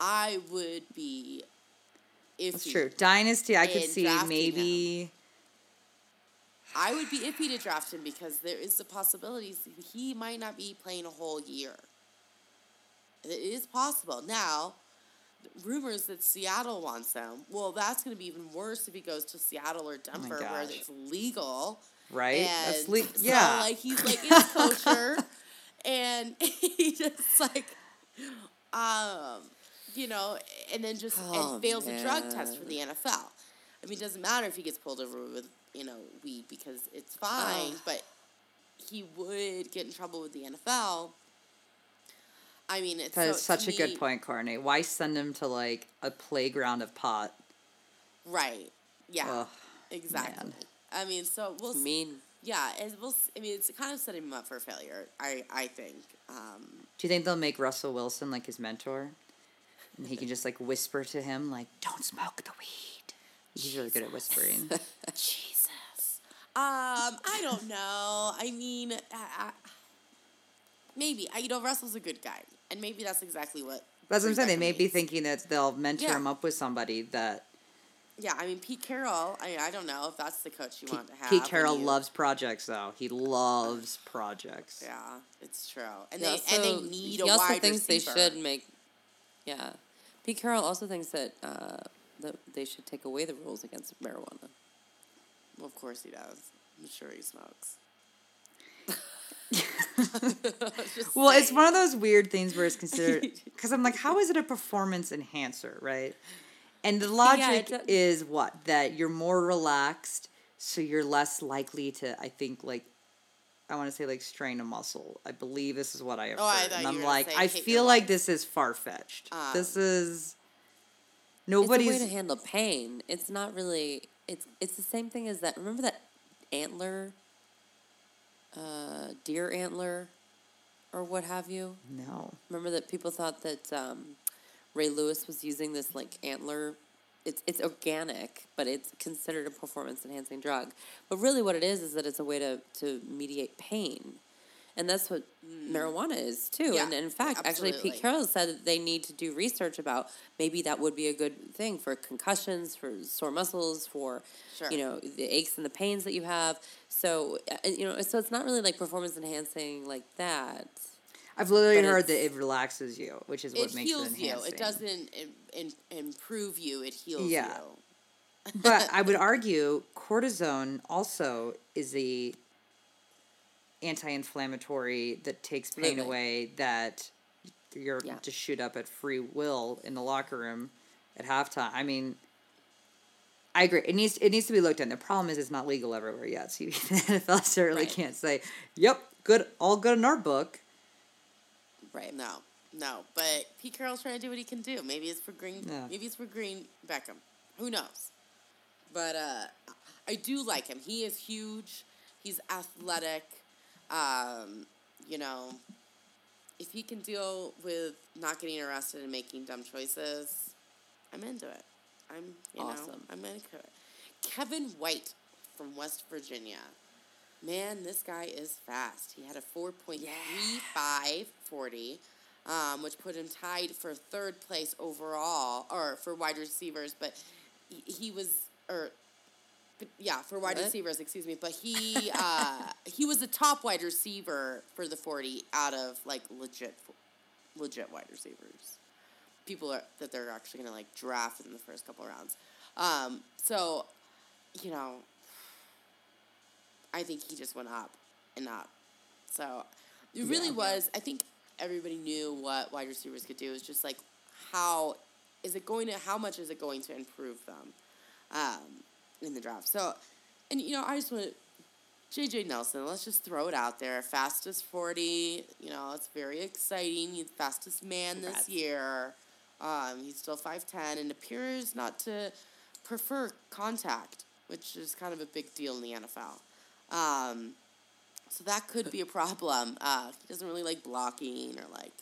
I would be iffy. That's true. Dynasty, I could see maybe. I would be iffy to draft him because there is the possibility he might not be playing a whole year. It is possible. Now, rumors that Seattle wants him. Well, that's going to be even worse if he goes to Seattle or Denver where Oh gosh. it's legal. Right? That's le- so, yeah. like he's like in *laughs* kosher, and *laughs* he just like, um, you know, and then just Oh, and fails a drug test for the NFL. I mean, it doesn't matter if he gets pulled over with you know weed because it's fine, Ugh. but he would get in trouble with the NFL. I mean, it's That is so, to such a good point, Courtney. Why send him to like a playground of pot? right? Yeah, Ugh, exactly. man. I mean, so we'll s- Mean. Yeah, and we'll. s- I mean, it's kind of setting him up for failure. I I think. Um, Do you think they'll make Russell Wilson like his mentor? And he can just like whisper to him, like, don't smoke the weed. He's really good at whispering. *laughs* Jesus. Um, I don't know. I mean, I, I, maybe I, you know Russell's a good guy, and maybe that's exactly what. That's what I'm saying. They may be thinking that they'll mentor Yeah. him up with somebody that Yeah, I mean Pete Carroll. I I don't know if that's the coach you Pete, want to have. Pete Carroll you- loves projects, though. He loves projects. Yeah, it's true, and He they and they also- need he a also thinks receiver. they should make. Yeah, Pete Carroll also thinks that uh, that they should take away the rules against marijuana. Well, of course he does. I'm sure he smokes. *laughs* Just Well, it's one of those weird things where it's considered *laughs* because I'm like, how is it a performance enhancer, right? And the logic do- is what that you're more relaxed, so you're less likely to. I think like. I want to say like strain a muscle. I believe this is what I have Oh, I heard. thought and I'm like, say I feel like life. this is far fetched. Um, this is It's a nobody's. way to handle pain. It's not really. It's it's the same thing as that. Remember that antler, uh, deer antler, or what have you? no. Remember that people thought that um, Ray Lewis was using this like antler. It's it's organic, but it's considered a performance enhancing drug. But really, what it is is that it's a way to to mediate pain, and that's what marijuana is too. Yeah, and in fact, actually. Pete Carroll said that they need to do research about maybe that would be a good thing for concussions, for sore muscles, for Sure. you know the aches and the pains that you have. So uh, you know, so it's not really like performance enhancing like that. I've literally But heard that it relaxes you, which is what it makes heals it you. enhancing. It doesn't in, in, improve you. It heals Yeah. you. but I would *laughs* argue cortisone also is a anti-inflammatory that takes pain away that you're Yeah. to shoot up at free will in the locker room at halftime. I mean, I agree. It needs it needs to be looked at. The problem is it's not legal everywhere yet. So *laughs* you, the NFL certainly Right. can't say, "Yep, good, all good in our book." Right. No, no. But Pete Carroll's trying to do what he can do. Maybe it's for Green. Yeah. Maybe it's for Green Beckham. Who knows? But uh, I do like him. He is huge. He's athletic. Um, you know, if he can deal with not getting arrested and making dumb choices, I'm into it. I'm you know Awesome. I'm into it. Kevin White from West Virginia. Man, this guy is fast. He had a 4.35 40, um, which put him tied for third place overall, or for wide receivers, but he, he was, or, but yeah, for wide What? receivers, excuse me, but he, uh, *laughs* he was the top wide receiver for the 40 out of, like, legit, legit wide receivers. People are, that they're actually going to, like, draft in the first couple rounds. Um, so, you know, I think he just went up and up. So it really Yeah. was. I think everybody knew what wide receivers could do. It's just like how is it going to? How much is it going to improve them um, in the draft? So, and you know, I just want JJ Nelson. Let's just throw it out there. Fastest forty. You know, it's very exciting. He's the fastest man Congrats. this year. Um, he's still five ten and appears not to prefer contact, which is kind of a big deal in the NFL. Um, so that could be a problem. Uh, he doesn't really like blocking or like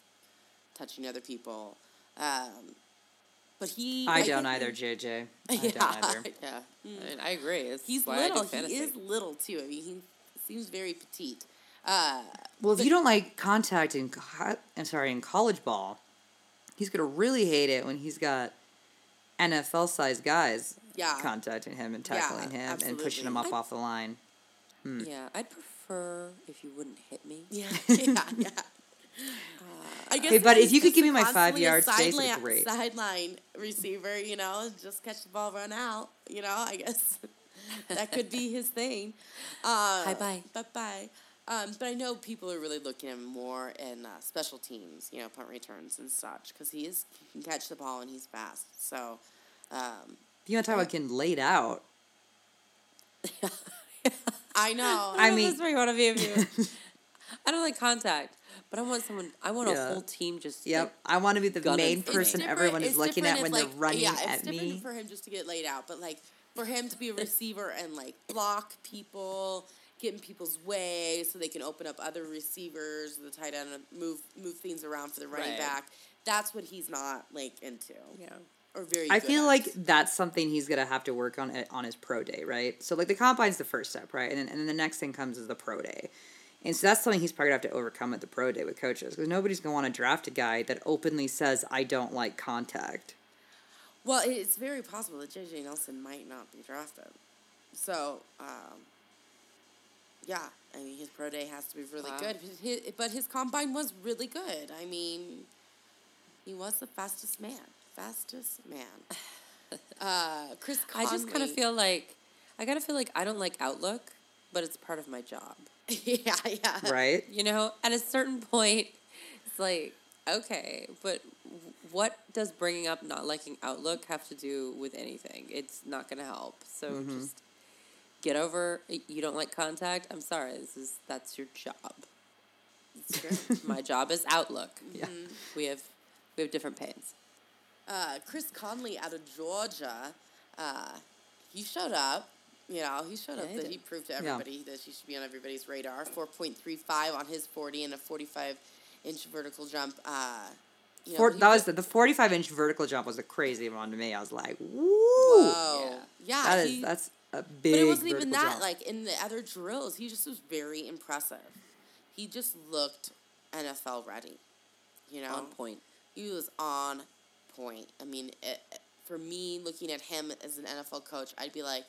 touching other people. Um, but he. I don't either, JJ. *laughs* I yeah, don't either. *laughs* yeah. I mean, I agree. It's He's why I do little. He is little too. I mean, he seems very petite. Uh, Well, if you don't like contact in, co- I'm sorry, in college ball, he's gonna really hate it when he's got NFL sized guys Yeah. contacting him and Yeah, tackling him and pushing him up absolutely. off the line. Yeah, I'd prefer if you wouldn't hit me. Yeah, *laughs* yeah, yeah. I guess Hey, buddy, if you could give me my five constantly a yards, Stacy, sideline- great. Sideline receiver, you know, just catch the ball, run out. You know, I guess *laughs* that could be his thing. Uh, Bye bye. Bye bye. Um, but I know people are really looking at him more in uh, special teams, you know, punt returns and such, because he is he can catch the ball and he's fast. So, um, If you want to talk about getting laid out, *laughs* I know. I I mean, mean- that's where you want to be. I don't like contact, but I want someone. I want Yeah. a whole team just. yep, I want to be the main person everyone is looking at when if, they're like, running yeah, at it's different for him just to get laid out, but like for him to be a receiver and like block people, get in people's way so they can open up other receivers, the tight end, move move things around for the running Right. back. That's what he's not like into. Yeah. Or very. I feel at. like that's something he's gonna have to work on it on his pro day, right? So like the combine's the first step, right? And then, and then the next thing comes is the pro day. And so that's something he's probably gonna have to overcome at the pro day with coaches because nobody's gonna want to draft a guy that openly says I don't like contact. Well, it's very possible that JJ Nelson might not be drafted. So, um, yeah, I mean, his pro day has to be really Wow. good. But his, but his combine was really good. I mean, he was the fastest man. Fastest man. *laughs* Uh, Chris I just kind of feel like I gotta feel like I don't like Outlook, but it's part of my job. *laughs* yeah, yeah. Right? You know, at a certain point, it's like okay, but what does bringing up not liking Outlook have to do with anything? It's not gonna help. So Mm-hmm. just get over. You don't like contact. I'm sorry. This is that's your job. *laughs* My job is Outlook. Yeah. We have we have different pains. uh, Chris Conley out of Georgia, uh, he showed up. You know, he showed Yeah, up he that did. he proved to everybody that he should be on everybody's radar. 4.35 on his 40 and a 45 inch vertical jump. Uh, you know, he that was the, the forty five inch vertical jump was a crazy one to me. I was like, woo! Whoa. Yeah. Yeah. That is he- that's a big. but it wasn't even that. jump. Like in the other drills, he just was very impressive. He just looked NFL ready. You know, On point. he was on point. I mean, it, for me, looking at him as an NFL coach, I'd be like,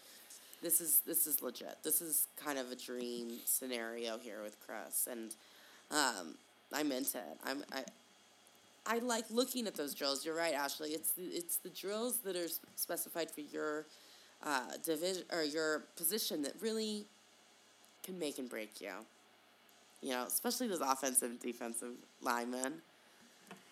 "This is this is legit. This is kind of a dream scenario here with Chris." And um, I'm into it. I'm I. I like looking at those drills. You're right, Ashley. It's the, it's the drills that are specified for your uh, division or your position that really can make and break you. You know, especially those offensive and defensive linemen.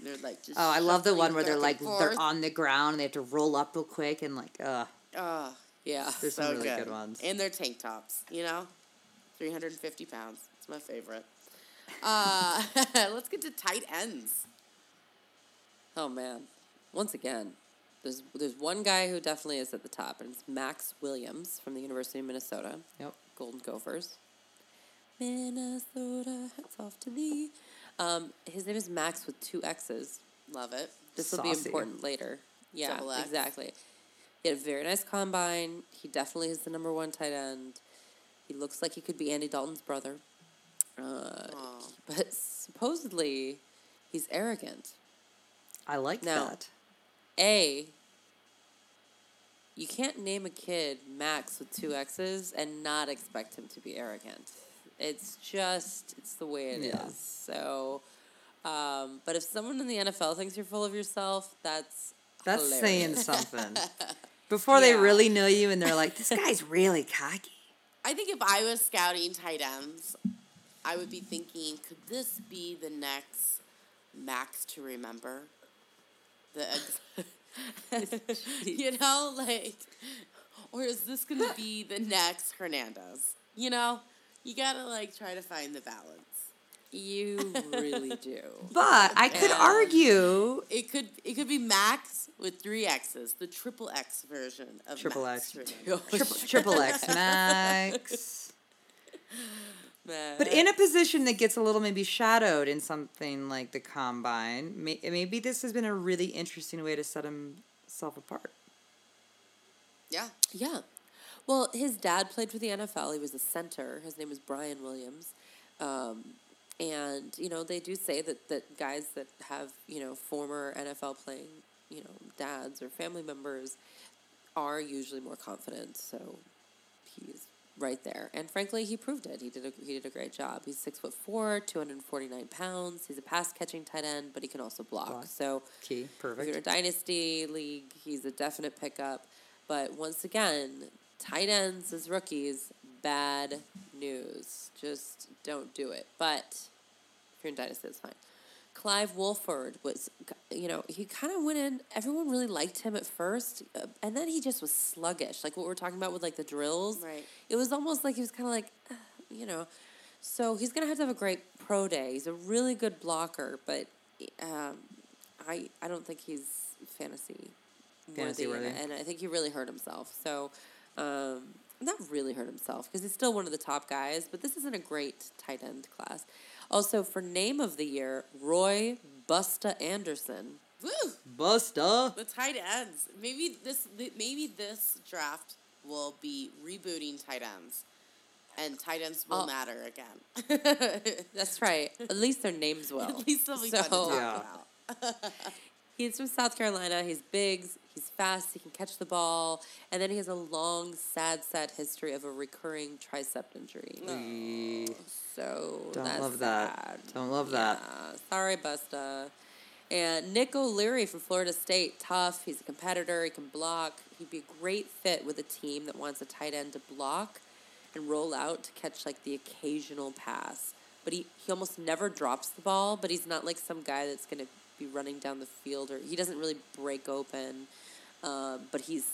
They're like just. Oh, I love the one where they're like and they're on the ground and they have to roll up real quick and like uh Oh, Yeah. There's so some really good. good ones. And their tank tops, you know, three hundred and fifty pounds. It's my favorite. *laughs* Uh, *laughs* let's get to tight ends. Oh man. Once again, there's there's one guy who definitely is at the top, and it's Maxx Williams from the University of Minnesota. Yep. Golden Gophers. Minnesota, hats off to thee. Um, his name is Max with two X's. Love it. This will be important later. Yeah, exactly. He had a very nice combine. He definitely is the number one tight end. He looks like he could be Andy Dalton's brother. Uh, but supposedly, he's arrogant. I like Now- that. A, you can't name a kid Max with two X's and not expect him to be arrogant. It's just, it's the way it is. Yeah. So, um, but if someone in the NFL thinks you're full of yourself, that's That's hilarious. saying *laughs* something. Before they really know you and they're like, this *laughs* guy's really cocky. I think if I was scouting tight ends, I would be thinking, could this be the next Max to remember? The ex- *laughs* you know, like, or is this gonna be the next Hernandez? You know, you gotta like try to find the balance. You really do. *laughs* But I could Yeah. argue It could it could be Max with three X's, the triple X version of Triple Max. X. Triple, triple X Max. *laughs* But in a position that gets a little maybe shadowed in something like the combine, may, maybe this has been a really interesting way to set himself apart. Yeah. Yeah. Well, his dad played for the NFL. He was a center. His name was Brian Williams. Um, and, you know, they do say that, that guys that have, you know, former NFL playing, you know, dads or family members are usually more confident. So he's right there. And frankly, he proved it. He did a, he did a great job. He's six foot four, 249 pounds. He's a pass catching tight end, but he can also block. Block. So Key, if you're a dynasty league, he's a definite pickup. But once again, tight ends as rookies, bad news. Just don't do it. But if you're in dynasty, it's fine. Clive Walford was, you know, he kind of went in. Everyone really liked him at first, uh, and then he just was sluggish. Like what we're talking about with like the drills. Right. It was almost like he was kind of like, uh, you know. So he's gonna have to have a great pro day. He's a really good blocker, but um, I I don't think he's fantasy Fantasy worthy, and I think he really hurt himself. So, um, not really hurt himself because he's still one of the top guys. But this isn't a great tight end class. Also, for name of the year, Rory Busta Anderson. Woo! Busta. The tight ends. Maybe this maybe this draft will be rebooting tight ends. And tight ends will Oh. matter again. *laughs* That's right. At least their names *laughs* will. At least they'll be fun to talk Yeah. about. *laughs* He's from South Carolina. He's big. He's fast. He can catch the ball. And then he has a long, sad, sad history of a recurring tricep injury. Eee, So Don't that's love that. sad. Don't love that. Yeah, sorry, Busta. And Nick O'Leary from Florida State, tough. He's a competitor. He can block. He'd be a great fit with a team that wants a tight end to block and roll out to catch like the occasional pass. But he, he almost never drops the ball, but he's not like some guy that's going to be running down the field or he doesn't really break open. Um, but he's,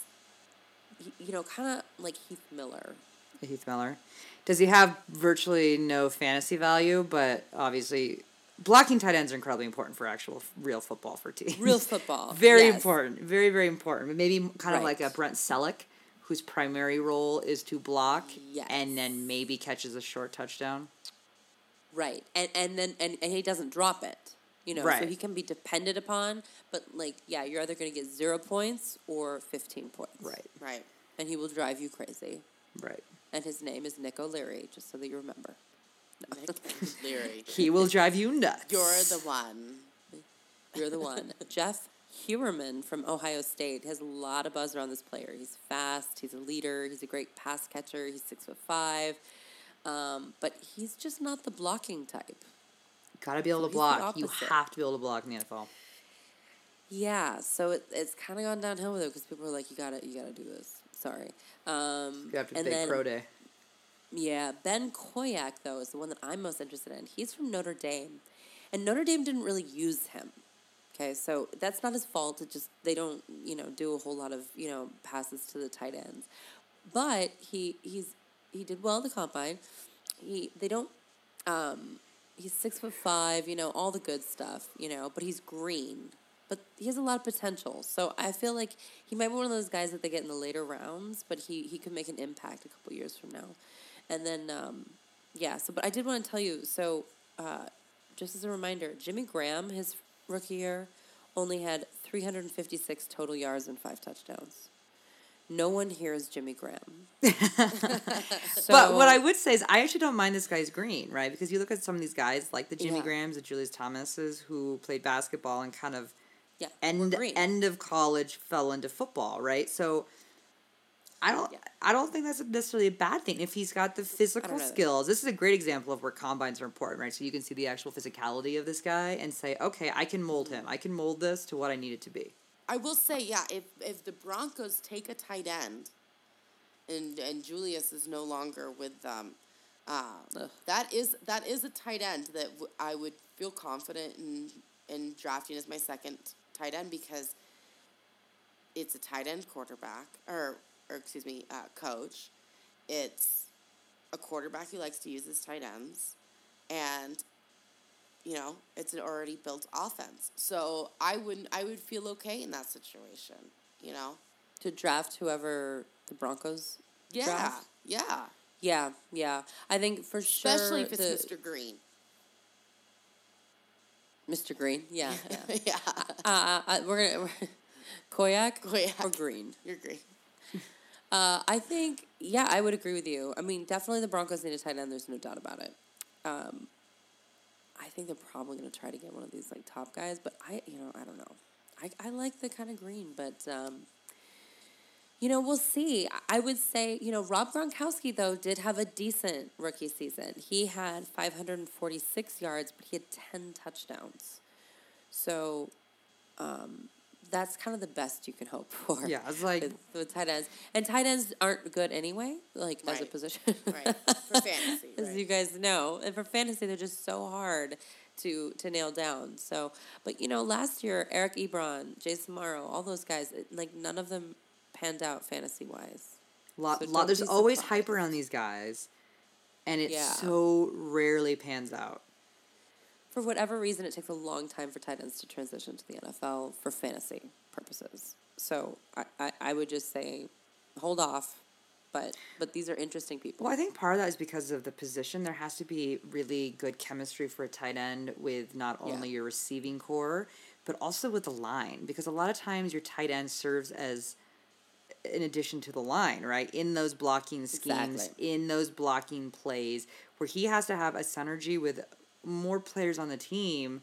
he, you know, kind of like Heath Miller. Heath Miller. Does he have virtually no fantasy value? But obviously, blocking tight ends are incredibly important for actual real football for teams. Real *laughs* football. very yes. important. Very very important. But maybe kind of like a Brent Celek, whose primary role is to block Yes. and then maybe catches a short touchdown. Right. And and then and, and he doesn't drop it. You know, so he can be depended upon, but like yeah, you're either going to get 0 points or 15 points. Right. Right. And he will drive you crazy. Right. And his name is Nick O'Leary, just so that you remember. Nick *laughs* Leary. He will drive you nuts. You're the one. You're the one. *laughs* Jeff Heuerman from Ohio State has a lot of buzz around this player. He's fast. He's a leader. He's a great pass catcher. He's six foot five, um, but he's just not the blocking type. Gotta be able to block. You have to be able to block in the NFL. Yeah, so it, it's kind of gone downhill with it because people are like, "You gotta, you gotta do this." Sorry. Um, You have to and then, pro day. Yeah, Ben Koyack though is the one that I'm most interested in. He's from Notre Dame, and Notre Dame didn't really use him. Okay, so that's not his fault. It just they don't, you know, do a whole lot of you know passes to the tight ends. But he he's he did well at the combine. He they don't. Um, he's six foot five. You know all the good stuff. You know, but he's green. But he has a lot of potential. So I feel like he might be one of those guys that they get in the later rounds. But he he could make an impact a couple years from now. And then um, yeah. So but I did want to tell you. So uh, just as a reminder, Jimmy Graham his rookie year only had 356 total yards and five touchdowns. No one here is Jimmy Graham. so, *laughs* *laughs* but what I would say is, I actually don't mind this guy's green, right? Because you look at some of these guys, like the Jimmy Yeah. Grahams, the Julius Thomases, who played basketball and kind of yeah, end end of college fell into football, right? So I don't Yeah. I don't think that's necessarily a bad thing if he's got the physical skills. This is a great example of where combines are important, right? So you can see the actual physicality of this guy and say, okay, I can mold mm-hmm. him. I can mold this to what I need it to be. I will say, yeah, if if the Broncos take a tight end, and and Julius is no longer with them, uh, that is that is a tight end that w- I would feel confident in in drafting as my second tight end because it's a tight end quarterback or or excuse me uh, coach. It's a quarterback who likes to use his tight ends, and you know, it's an already built offense. So I wouldn't. I would feel okay in that situation. You know. To draft whoever the Broncos Yeah. draft? Yeah. Yeah, yeah. I think for sure. Especially if it's the- Mr. Green. Mr. Green. Yeah, *laughs* yeah. yeah. uh, uh, we're gonna we're, *laughs* Koyack, Koyack. or Green. You're green. *laughs* Uh, I think, yeah, I would agree with you. I mean, definitely the Broncos need a tight end. There's no doubt about it. Um, I think they're probably to try to get one of these like top guys, but I, you know, I don't know. I, I like the kind of green, but um, you know, we'll see. I- would say, you know, Rob Gronkowski though did have a decent rookie season. He had 546 yards, but he had 10 touchdowns. So um, that's kind of the best you can hope *laughs* for. Yeah, it's like- with, with tight ends, and tight ends aren't good anyway, like as a position. Right. For *laughs* fantasy. as right. you guys know, and for fantasy, they're just so hard to to nail down. So, but you know, last year Eric Ebron, Jace Amaro, all those guys, like none of them panned out fantasy wise. lot, So lot there's always hype around these guys, and it Yeah. so rarely pans out. For whatever reason, it takes a long time for tight ends to transition to the NFL for fantasy purposes. So I, I, I would just say, hold off. But but these are interesting people. Well, I think part of that is because of the position. There has to be really good chemistry for a tight end with not Yeah. only your receiving corps, but also with the line. Because a lot of times your tight end serves as in addition to the line, right? In those blocking schemes, Exactly. in those blocking plays, where he has to have a synergy with more players on the team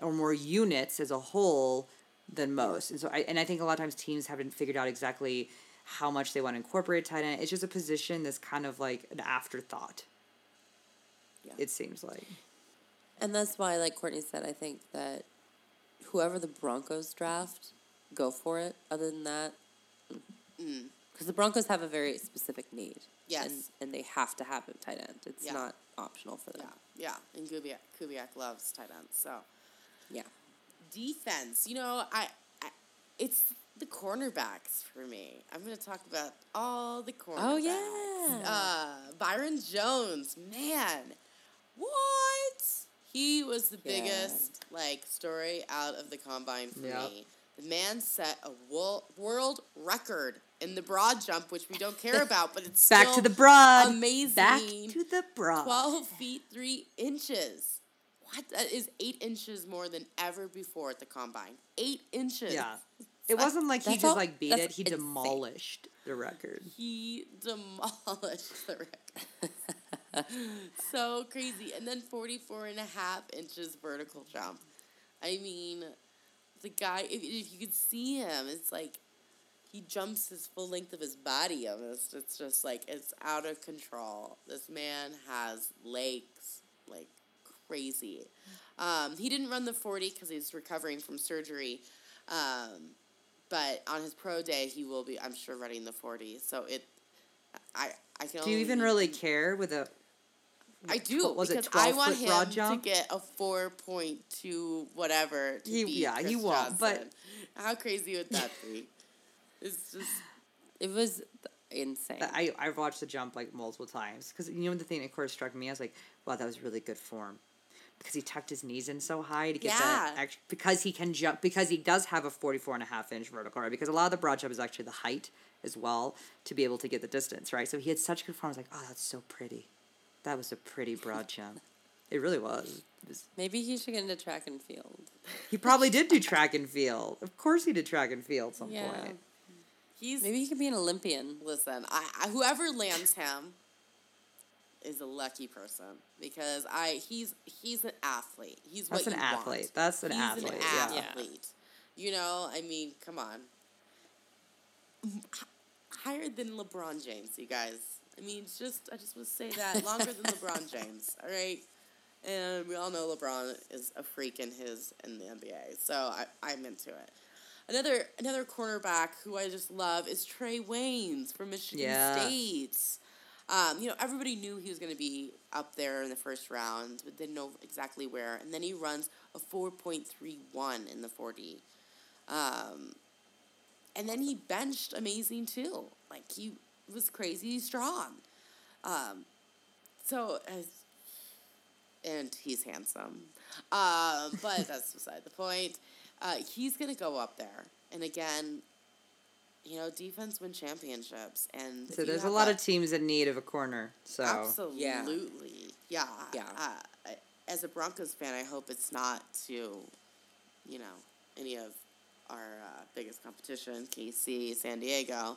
or more units as a whole than most. And so I and I think a lot of times teams haven't figured out exactly how much they want to incorporate tight end. It's just a position that's kind of like an afterthought. Yeah. It seems like. And that's why, like Courtney said, I think that whoever the Broncos draft, go for it. Other than that, mm, mm. Because the Broncos have a very specific need. Yes. And, and they have to have a tight end. It's Yeah. not optional for them. Yeah. Yeah. And Kubiak, Kubiak loves tight ends. So Yeah. defense, you know, I, I it's the cornerbacks for me. I'm going to talk about all the cornerbacks. Oh, yeah. Uh, Byron Jones, man, what? He was the Yeah. biggest like story out of the combine for Yep. me. The man set a wo- world record in the broad jump, which we don't care *laughs* about, but it's Back to the broad. Amazing. Back to the broad. 12 feet 3 inches. What? That is 8 inches more than ever before at the combine. 8 inches. Yeah. *laughs* It wasn't like he just all- like beat it. He insane. demolished the record. He demolished the record. *laughs* so crazy. And then 44 and a half inches vertical jump. I mean, the guy, if, if you could see him, it's like he jumps his full length of his body almost. It's just like, it's out of control. This man has legs like crazy. Um, he didn't run the 40 because he's recovering from surgery. Um, but on his pro day, he will be, I'm sure, running the 40. So it, I, I can Do you even really care with a? I do was it because I 12 want him to get a four point two whatever. To He- yeah, he Chris won't, but- how crazy would that be? It's just It was insane. I I've watched the jump like multiple times because you know the thing that of course struck me. I was like, wow, that was really good form. Because he tucked his knees in so high to get that Yeah. act- because he can jump because he does have a 44 and a half inch vertical right because a lot of the broad jump is actually the height as well to be able to get the distance right so he had such good form I was like oh that's so pretty that was a pretty broad jump *laughs* it really was, It was Maybe he should get into track and field. he probably did do *laughs* track and field of course he did track and field at some Yeah. point he's Maybe he could be an Olympian. listen. I, I whoever lands him is a lucky person because I he's he's an athlete. He's That's what an you want. athlete. That's an He's athlete, An yeah. Yeah. athlete. You know, I mean, come on. Higher than LeBron James, you guys. I mean, it's just I just want to say that longer than LeBron *laughs* James. All right, and we all know LeBron is a freak in his in the NBA, so I, I'm into it. Another another cornerback who I just love is Trae Waynes from Michigan Yeah. State. Um, you know, everybody knew he was going to be up there in the first round, but didn't know exactly where. And then he runs a 4.31 in the 40. Um, and then he benched amazing too. Like, he was crazy strong. Um, so, as and he's handsome. Um, but that's beside the point. Uh, he's going to go up there. And again, you know, defense win championships. And So there's a lot that- of teams in need of a corner. So Absolutely. Yeah. Yeah. Yeah. Uh, as a Broncos fan, I hope it's not to, you know, any of our uh, biggest competition, KC, San Diego.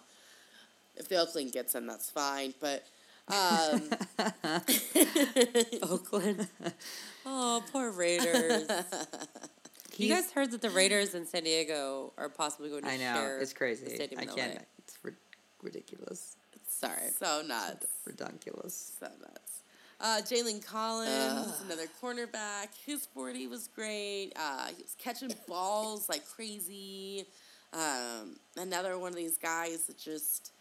If the Oakland gets them, that's fine. But um, *laughs* *laughs* Oakland. *laughs* oh, poor Raiders. You guys heard that the Raiders in San Diego are possibly going to I know share it's the crazy. stadium I in can't. LA. It's ri- ridiculous. Sorry. so nuts. Ridiculous. So nuts. Uh, Jalen Collins, another cornerback. His 40 was great. Uh, he was catching *laughs* balls like crazy. Um, another one of these guys that just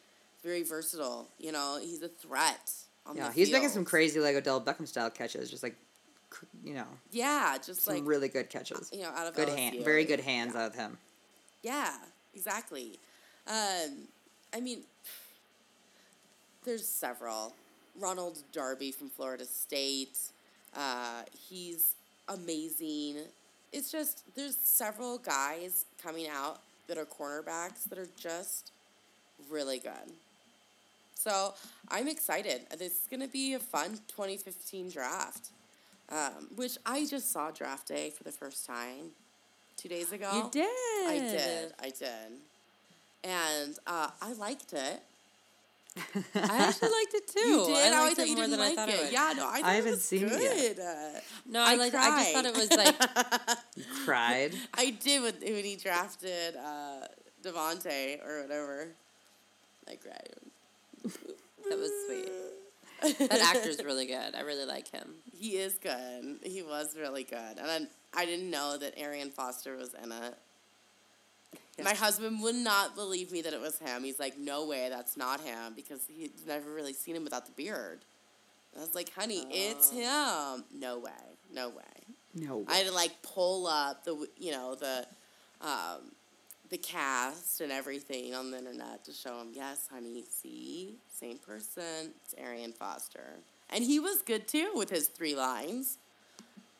very versatile. You know, he's a threat Yeah, the he's making some crazy like Odell Beckham style catches, just like cr- you know, Yeah, just some like really good catches. you know, out of Good LSU. hand, very good hands out of him. Yeah, exactly. Um, I mean, there's several. Ronald Darby from Florida State. Uh, he's amazing. It's just there's several guys coming out that are cornerbacks that are just really good. So I'm excited. This is going to be a fun 2015 draft, um, which I just saw draft day for the first time two days ago. You did. I did. I did. And uh, I liked it. *laughs* I actually liked it too. You did? I I liked thought it you more didn't than I like thought it. Yeah, no, I, thought I it haven't seen it good. yet. Uh, No, I, I liked. I just thought it was like *laughs* You cried. I did when, when he drafted uh, Devontae or whatever. I cried. *laughs* that was sweet. That actor's really good. I really like him. He is good. He was really good. And I, I didn't know that Arian Foster was in it. Yeah. My husband would not believe me that it was him. He's like, no way, that's not him because he's never really seen him without the beard. I was like, honey, it's him. No way. No way. No. I had to like pull up the you know the um, the cast and everything on the internet to show him. Yes, honey, see, same person. It's Arian Foster, and he was good too with his three lines.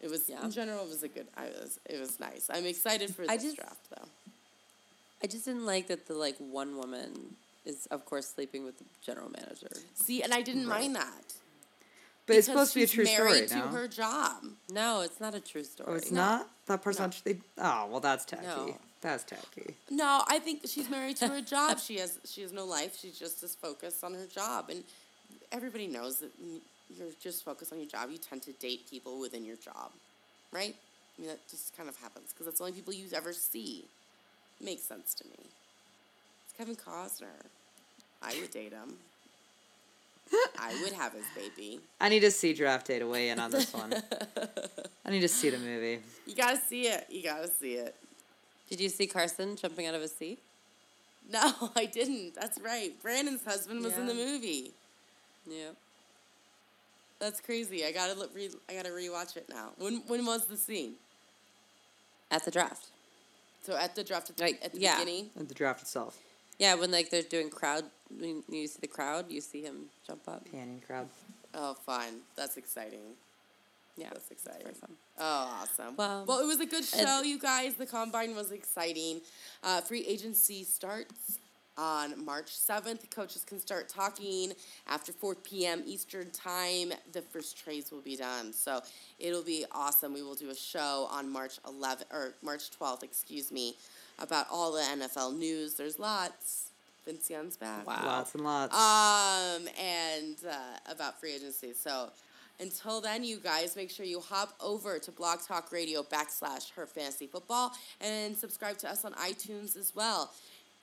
It was Yeah. in general. It was a good. I was. It was nice. I'm excited for I this just- draft though. I just didn't like that the like one woman is of course sleeping with the general manager. See, and I didn't mind that. but it's supposed to be a she's true story married to now. her job. No, it's not a true story. oh, it's No. not. That person actually. Oh well, that's tacky. No. That's tacky. No, I think she's married to her *laughs* job. She has she has no life. She's just as focused on her job, and everybody knows that you're just focused on your job. You tend to date people within your job, right? I mean, that just kind of happens because that's the only people you ever see. Makes sense to me. It's Kevin Costner. I would date him. I would have his baby. *laughs* I need to see draft day to weigh in on this one. I need to see the movie. You gotta see it. You gotta see it. Did you see Carson jumping out of his seat? No, *laughs* I didn't. That's right. Brandon's husband was in the movie. Yeah. That's crazy. I gotta look, re- I gotta rewatch it now. When when was the scene? At the draft. So at the draft at the, Like, at the yeah. beginning. The draft itself. Yeah, when like they're doing crowd, when you see the crowd, you see him jump up. Panning crowd. Oh, fine. That's exciting. Yeah, That's exciting. Oh, awesome. Well, well, it was a good show, you guys. The combine was exciting. Uh, free agency starts on March 7th. Coaches can start talking after 4 p.m. Eastern Time. The first trades will be done. So it'll be awesome. We will do a show on March 11th, or March 12th, excuse me, about all the NFL news. There's lots. Vince Young's back. Wow. Lots and lots. Um, and uh, about free agency. So until then, you guys make sure you hop over to Blog Talk Radio backslash Her Fantasy Football and subscribe to us on iTunes as well.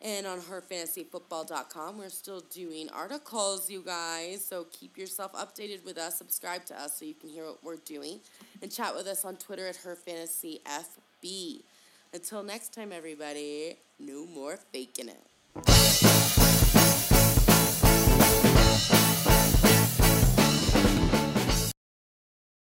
And on herfantasyfootball.com, we're still doing articles, you guys. So keep yourself updated with us. Subscribe to us so you can hear what we're doing. And chat with us on Twitter at herfantasyfb. Until next time, everybody, no more faking it.